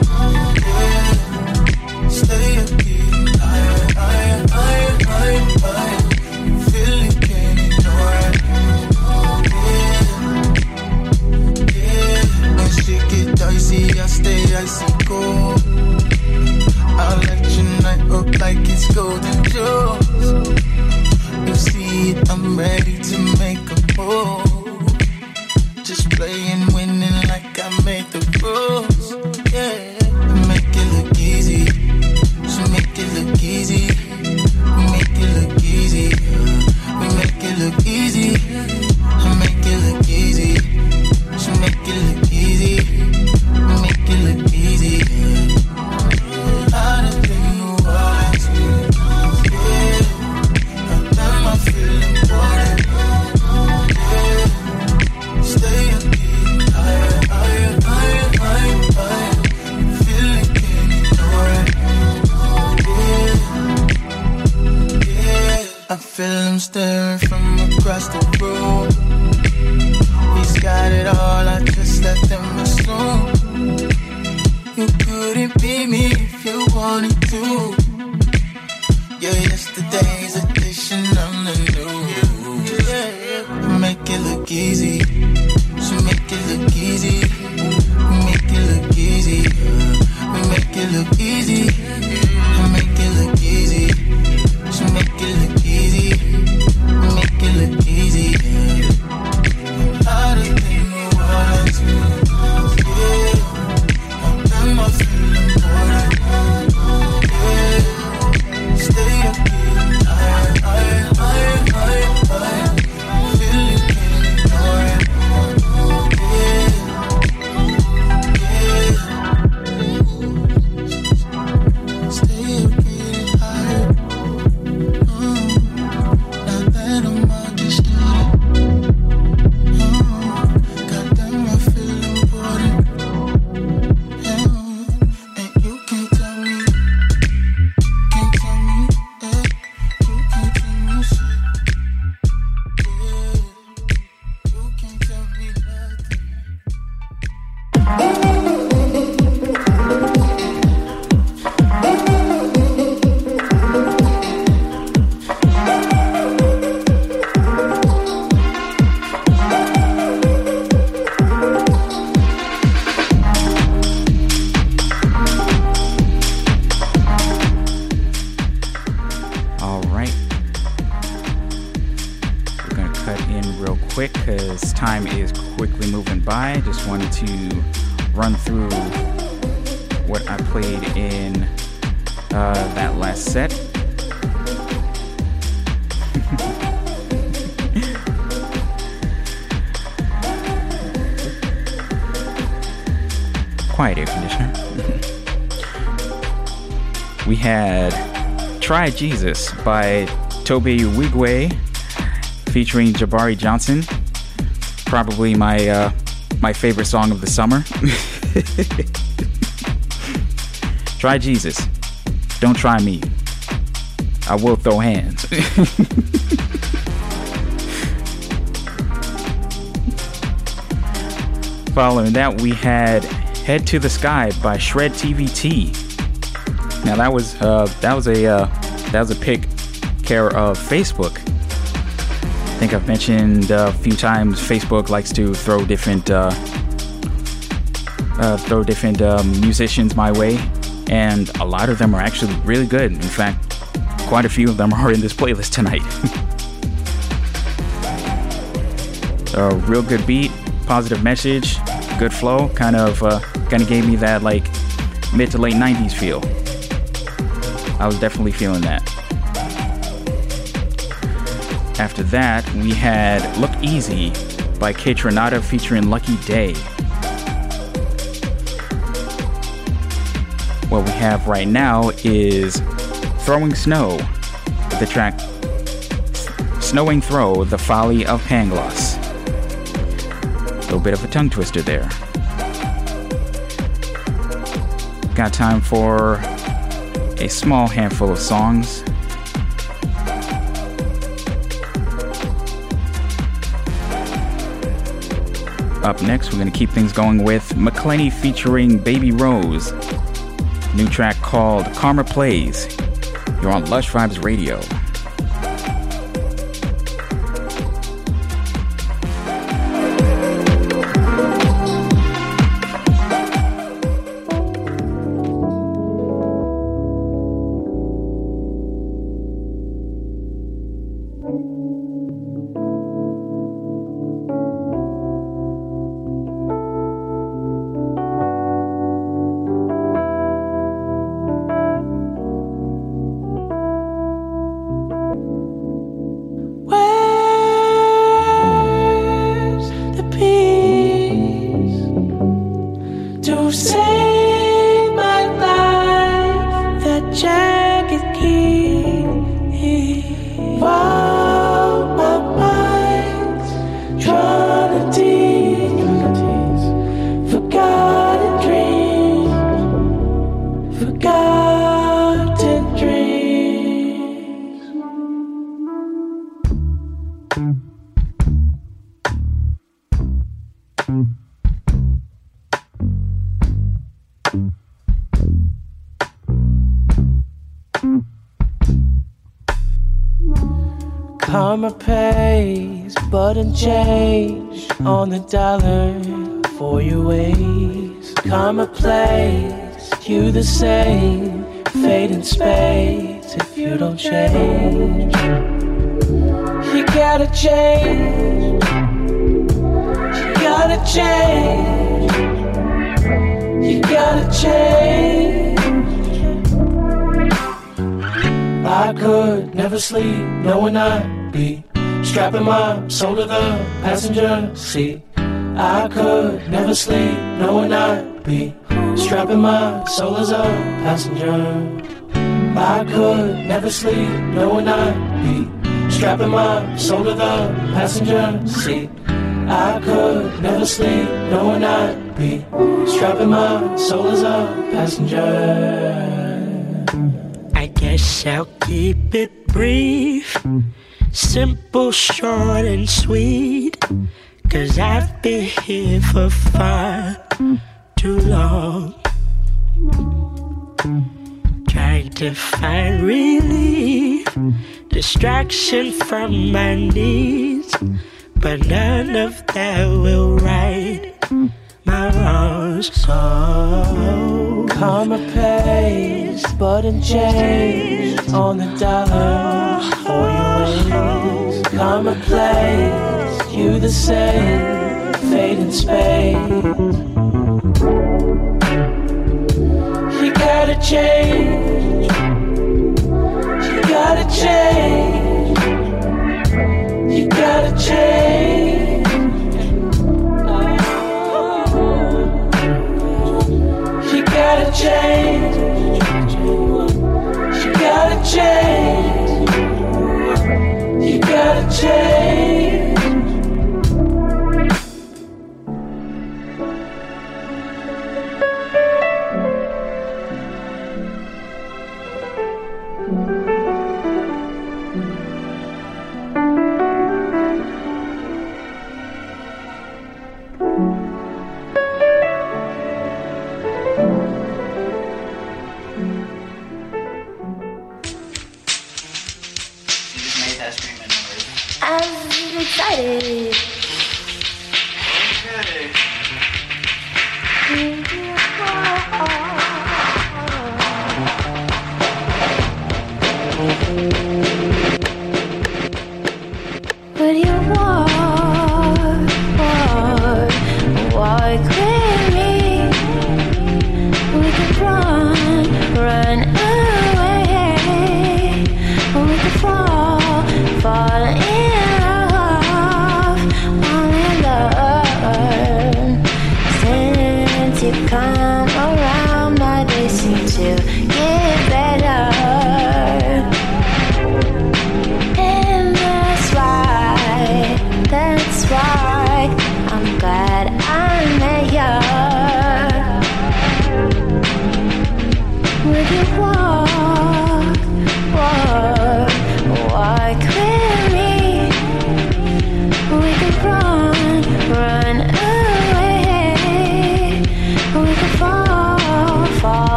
golden jewels. You see I'm ready that last set. Quiet air conditioner. we had Try Jesus by Tobe Nwigwe featuring Jabari Johnson. Probably my uh, my favorite song of the summer. try Jesus. Don't try me. I will throw hands. Following that, we had "Head to the Sky" by Shred TVT. Now that was uh, that was a uh, that was a pick care of Facebook. I think I've mentioned a few times Facebook likes to throw different uh, uh, throw different um, musicians my way, and a lot of them are actually really good. In fact, quite a few of them are in this playlist tonight. a real good beat, positive message, good flow. Kind of uh, kind of gave me that like mid to late '90s feel. I was definitely feeling that. After that, we had Look Easy by Kaytranada featuring Lucky Daye. What we have right now is Throwing Snow, the track Snowing Throw, The Folly of Pangloss. A little bit of a tongue twister there. Got time for a small handful of songs. Up next, we're going to keep things going with McClenney featuring Baby Rose. New track called Karma Plays. You're on Lush Vibes Radio. Could never sleep knowing I'd be strapping my soul to the passenger seat. I could never sleep knowing I'd be strapping my soul as a passenger. I could never sleep knowing I'd be strapping my soul to the passenger seat. I could never sleep knowing I'd be strapping my soul as a passenger. Guess I'll keep it brief, simple, short, and sweet. Cause I've been here for far too long. Trying to find relief, distraction from my needs. But none of that will right my wrongs. So Karma pays, but in change on the dollar for your ways. Karma plays you the same, fade in space. You gotta change. You gotta change. You gotta change. gotta change. You gotta change. You gotta change.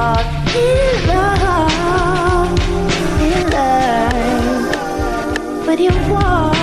in love, in love, but you won't.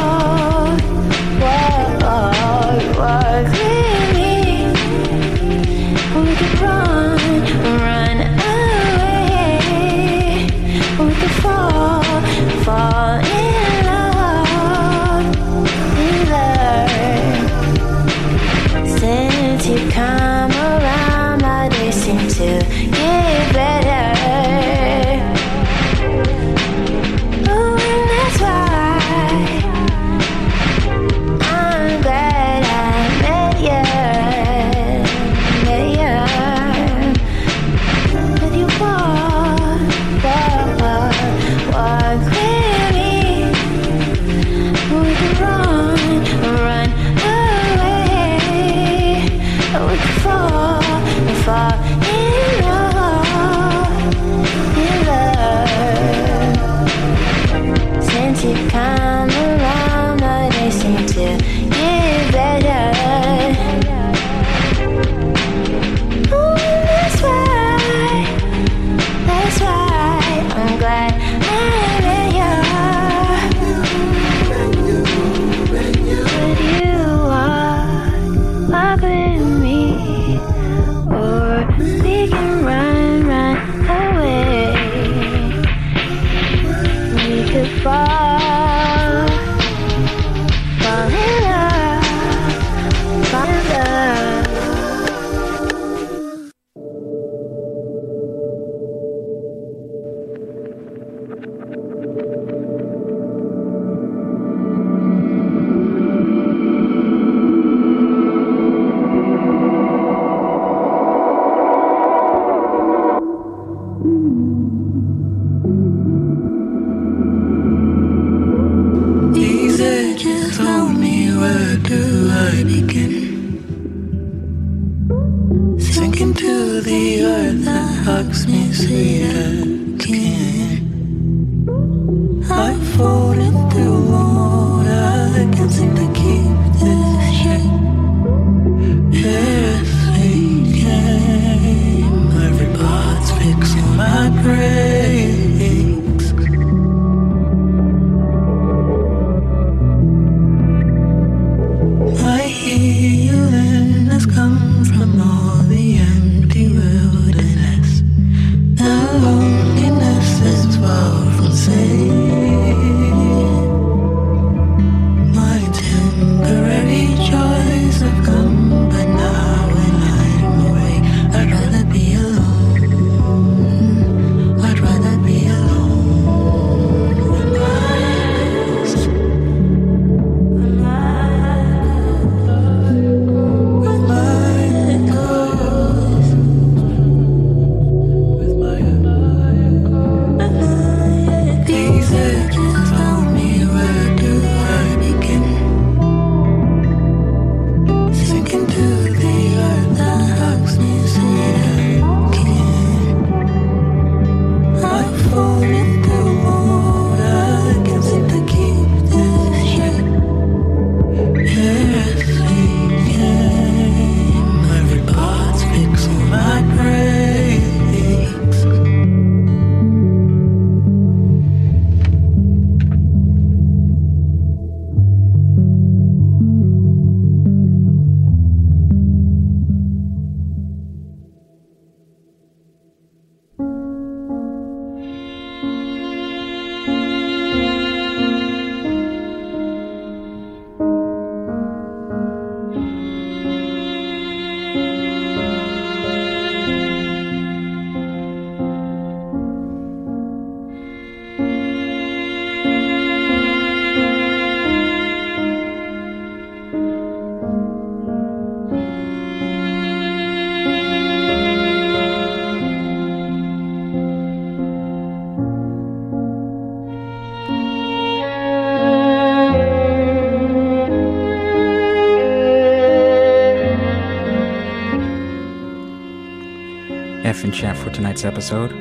Tonight's episode.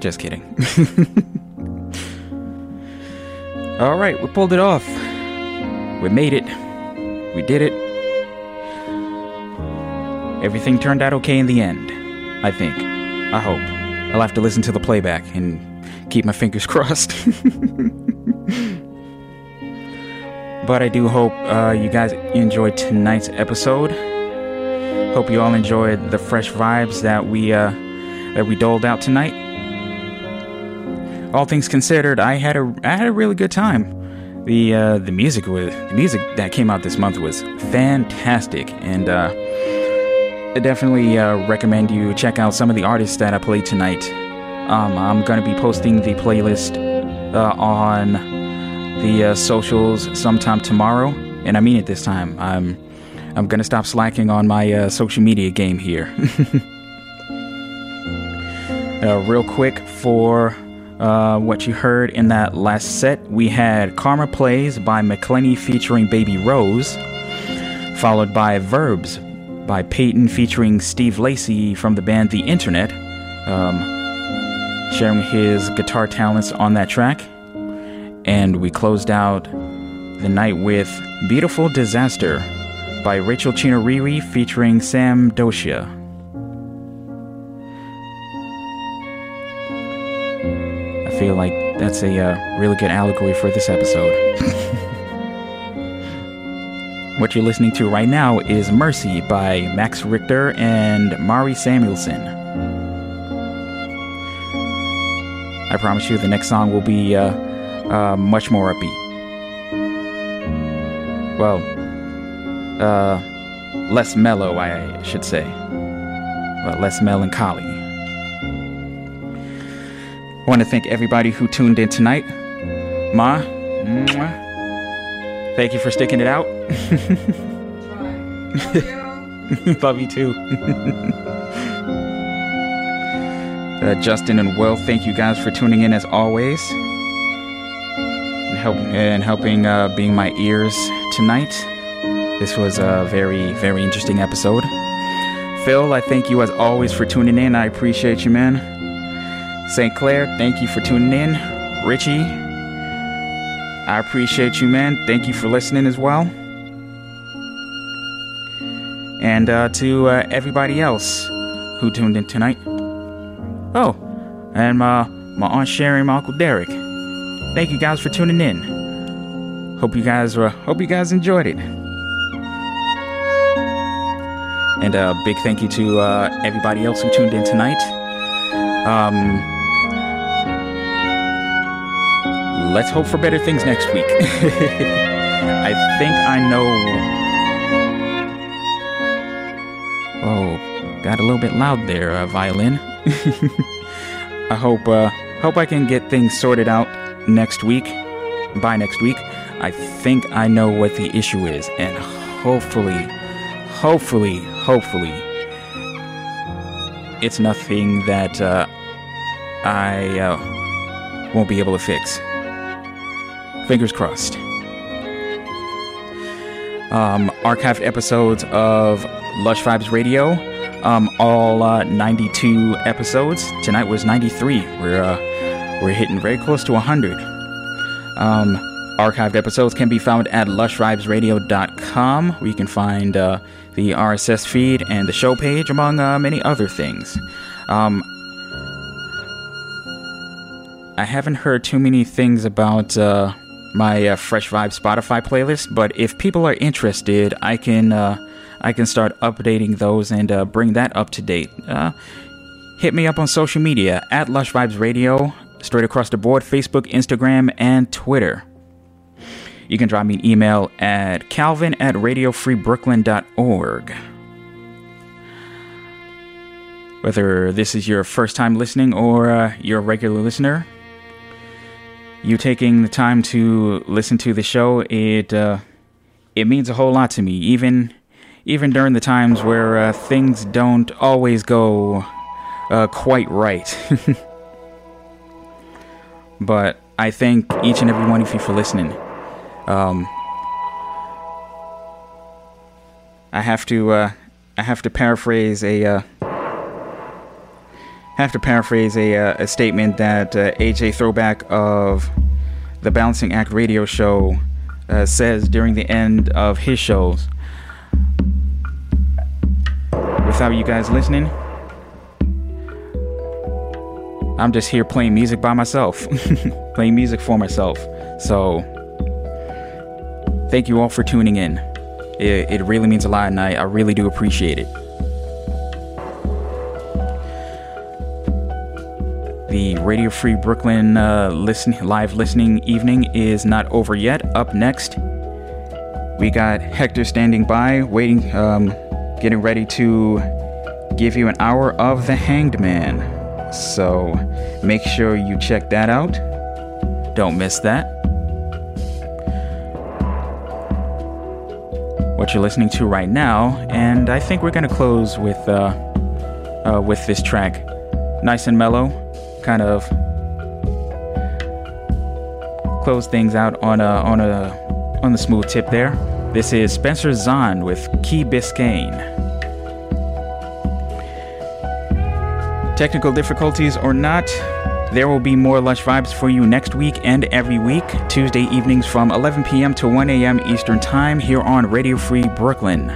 Just kidding. All right, we pulled it off. We made it. We did it. Everything turned out okay in the end. I think. I hope. I'll have to listen to the playback and keep my fingers crossed. but I do hope uh, you guys enjoyed tonight's episode. Hope you all enjoyed the fresh vibes that we uh, that we doled out tonight. All things considered, I had a I had a really good time. The uh, the music was the music that came out this month was fantastic, and uh, I definitely uh, recommend you check out some of the artists that I played tonight. Um, I'm gonna be posting the playlist uh, on the uh, socials sometime tomorrow, and I mean it this time. I'm I'm gonna stop slacking on my uh, social media game here. uh, real quick for uh, what you heard in that last set, we had Karma Plays by McClenney featuring Baby Rose, followed by Verbs by Peyton featuring Steve Lacy from the band The Internet, um, sharing his guitar talents on that track. And we closed out the night with Beautiful Disaster by Rachel Chinouriri featuring Sam Doshia. Feel like that's a uh, really good allegory for this episode. what you're listening to right now is Mercy by Max Richter and Mari Samuelsen. I promise you the next song will be uh, uh, much more upbeat. Well, uh, less mellow, I should say. Well, less melancholy. I want to thank everybody who tuned in tonight. Ma, mwah, thank you for sticking it out. Love you too. uh, Justin and Will, thank you guys for tuning in as always. And, help, and helping uh, being my ears tonight. This was a very, very interesting episode. Phil, I thank you as always for tuning in. I appreciate you, man. St. Clair, thank you for tuning in. Richie, I appreciate you, man. Thank you for listening as well. And uh, to uh, everybody else who tuned in tonight. Oh, and my, my Aunt Sherry and my Uncle Derek. Thank you guys for tuning in. Hope you guys uh, hope you guys enjoyed it. And a big thank you to uh, everybody else who tuned in tonight. Um, let's hope for better things next week. I think I know. Oh, got a little bit loud there, uh, violin. I hope uh, hope I can get things sorted out next week. By next week, I think I know what the issue is, and hopefully, hopefully, hopefully, it's nothing that uh, I uh, won't be able to fix. Fingers crossed. Um, archived episodes of Lush Vibes Radio, um, all uh, 92 episodes. Tonight was 93. We're uh, we're hitting very close to 100. Um, archived episodes can be found at lushvibesradio.com, where you can find uh, the RSS feed and the show page, among uh, many other things. Um, I haven't heard too many things about uh, my uh, Fresh Vibe Spotify playlist, but if people are interested, I can uh, I can start updating those and uh, bring that up to date. Uh, hit me up on social media at Lush Vibes Radio, straight across the board: Facebook, Instagram, and Twitter. You can drop me an email at calvin at radiofreebrooklyn.org. Whether this is your first time listening or uh, you're a regular listener, you taking the time to listen to the show, it uh, it means a whole lot to me. Even even during the times where uh, things don't always go uh, quite right. but I thank each and every one of you for listening. Um, I have to uh, I have to paraphrase a uh, have to paraphrase a, uh, a statement that uh, AJ Throwback of the Balancing Act radio show uh, says during the end of his shows. Without you guys listening, I'm just here playing music by myself, playing music for myself. So, thank you all for tuning in. It, it really means a lot, and I, I really do appreciate it. The Radio Free Brooklyn uh, listen live listening evening is not over yet. Up next, we got Hector standing by, waiting, um, getting ready to give you an hour of the Hanged Man. So make sure you check that out. Don't miss that. What you're listening to right now, and I think we're gonna close with uh, uh, with this track, nice and mellow kind of close things out on a on a on the smooth tip there. This is Spencer Zahn with Key Biscayne. Technical difficulties or not, there will be more Lush Vibes for you next week and every week, Tuesday evenings from 11 p.m. to 1 a.m. Eastern Time here on Radio Free Brooklyn.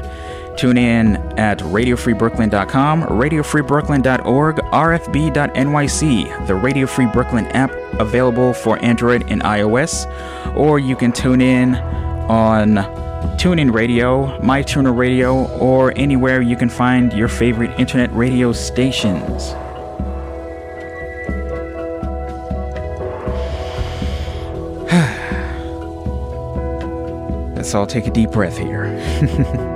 Tune in at radiofreebrooklyn.com, radiofreebrooklyn.org, rfb.nyc, the Radio Free Brooklyn app available for Android and iOS, or you can tune in on TuneIn Radio, MyTuner Radio, or anywhere you can find your favorite internet radio stations. Let's all take a deep breath here.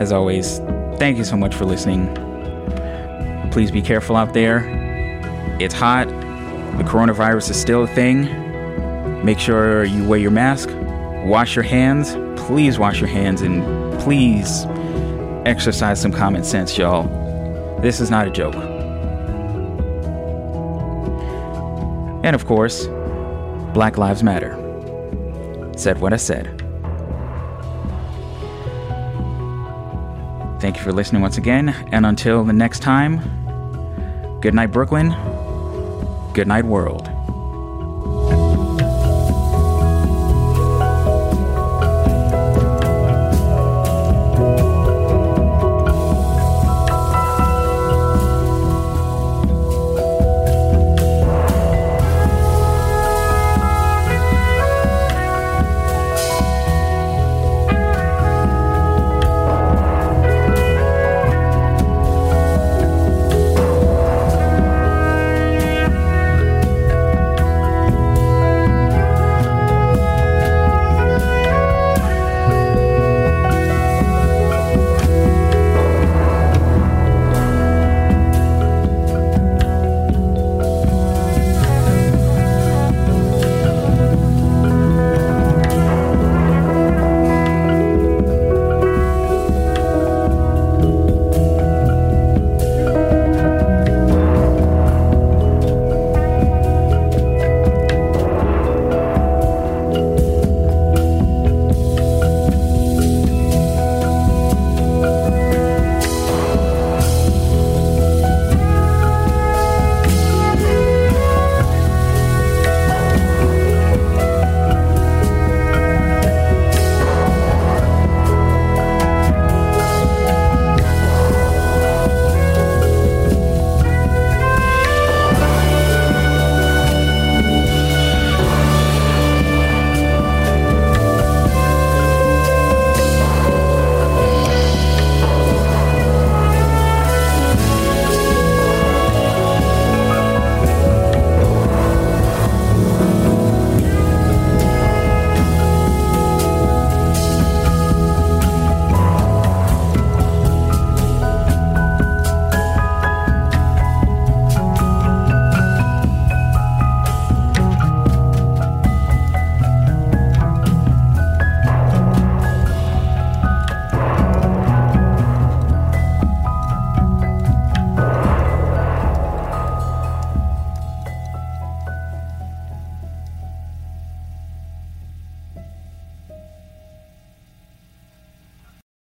As always, thank you so much for listening. Please be careful out there. It's hot. The coronavirus is still a thing. Make sure you wear your mask, wash your hands. Please wash your hands and please exercise some common sense, y'all. This is not a joke. And of course, Black Lives Matter. Said what I said. Thank you for listening once again, and until the next time, good night, Brooklyn. Good night, world.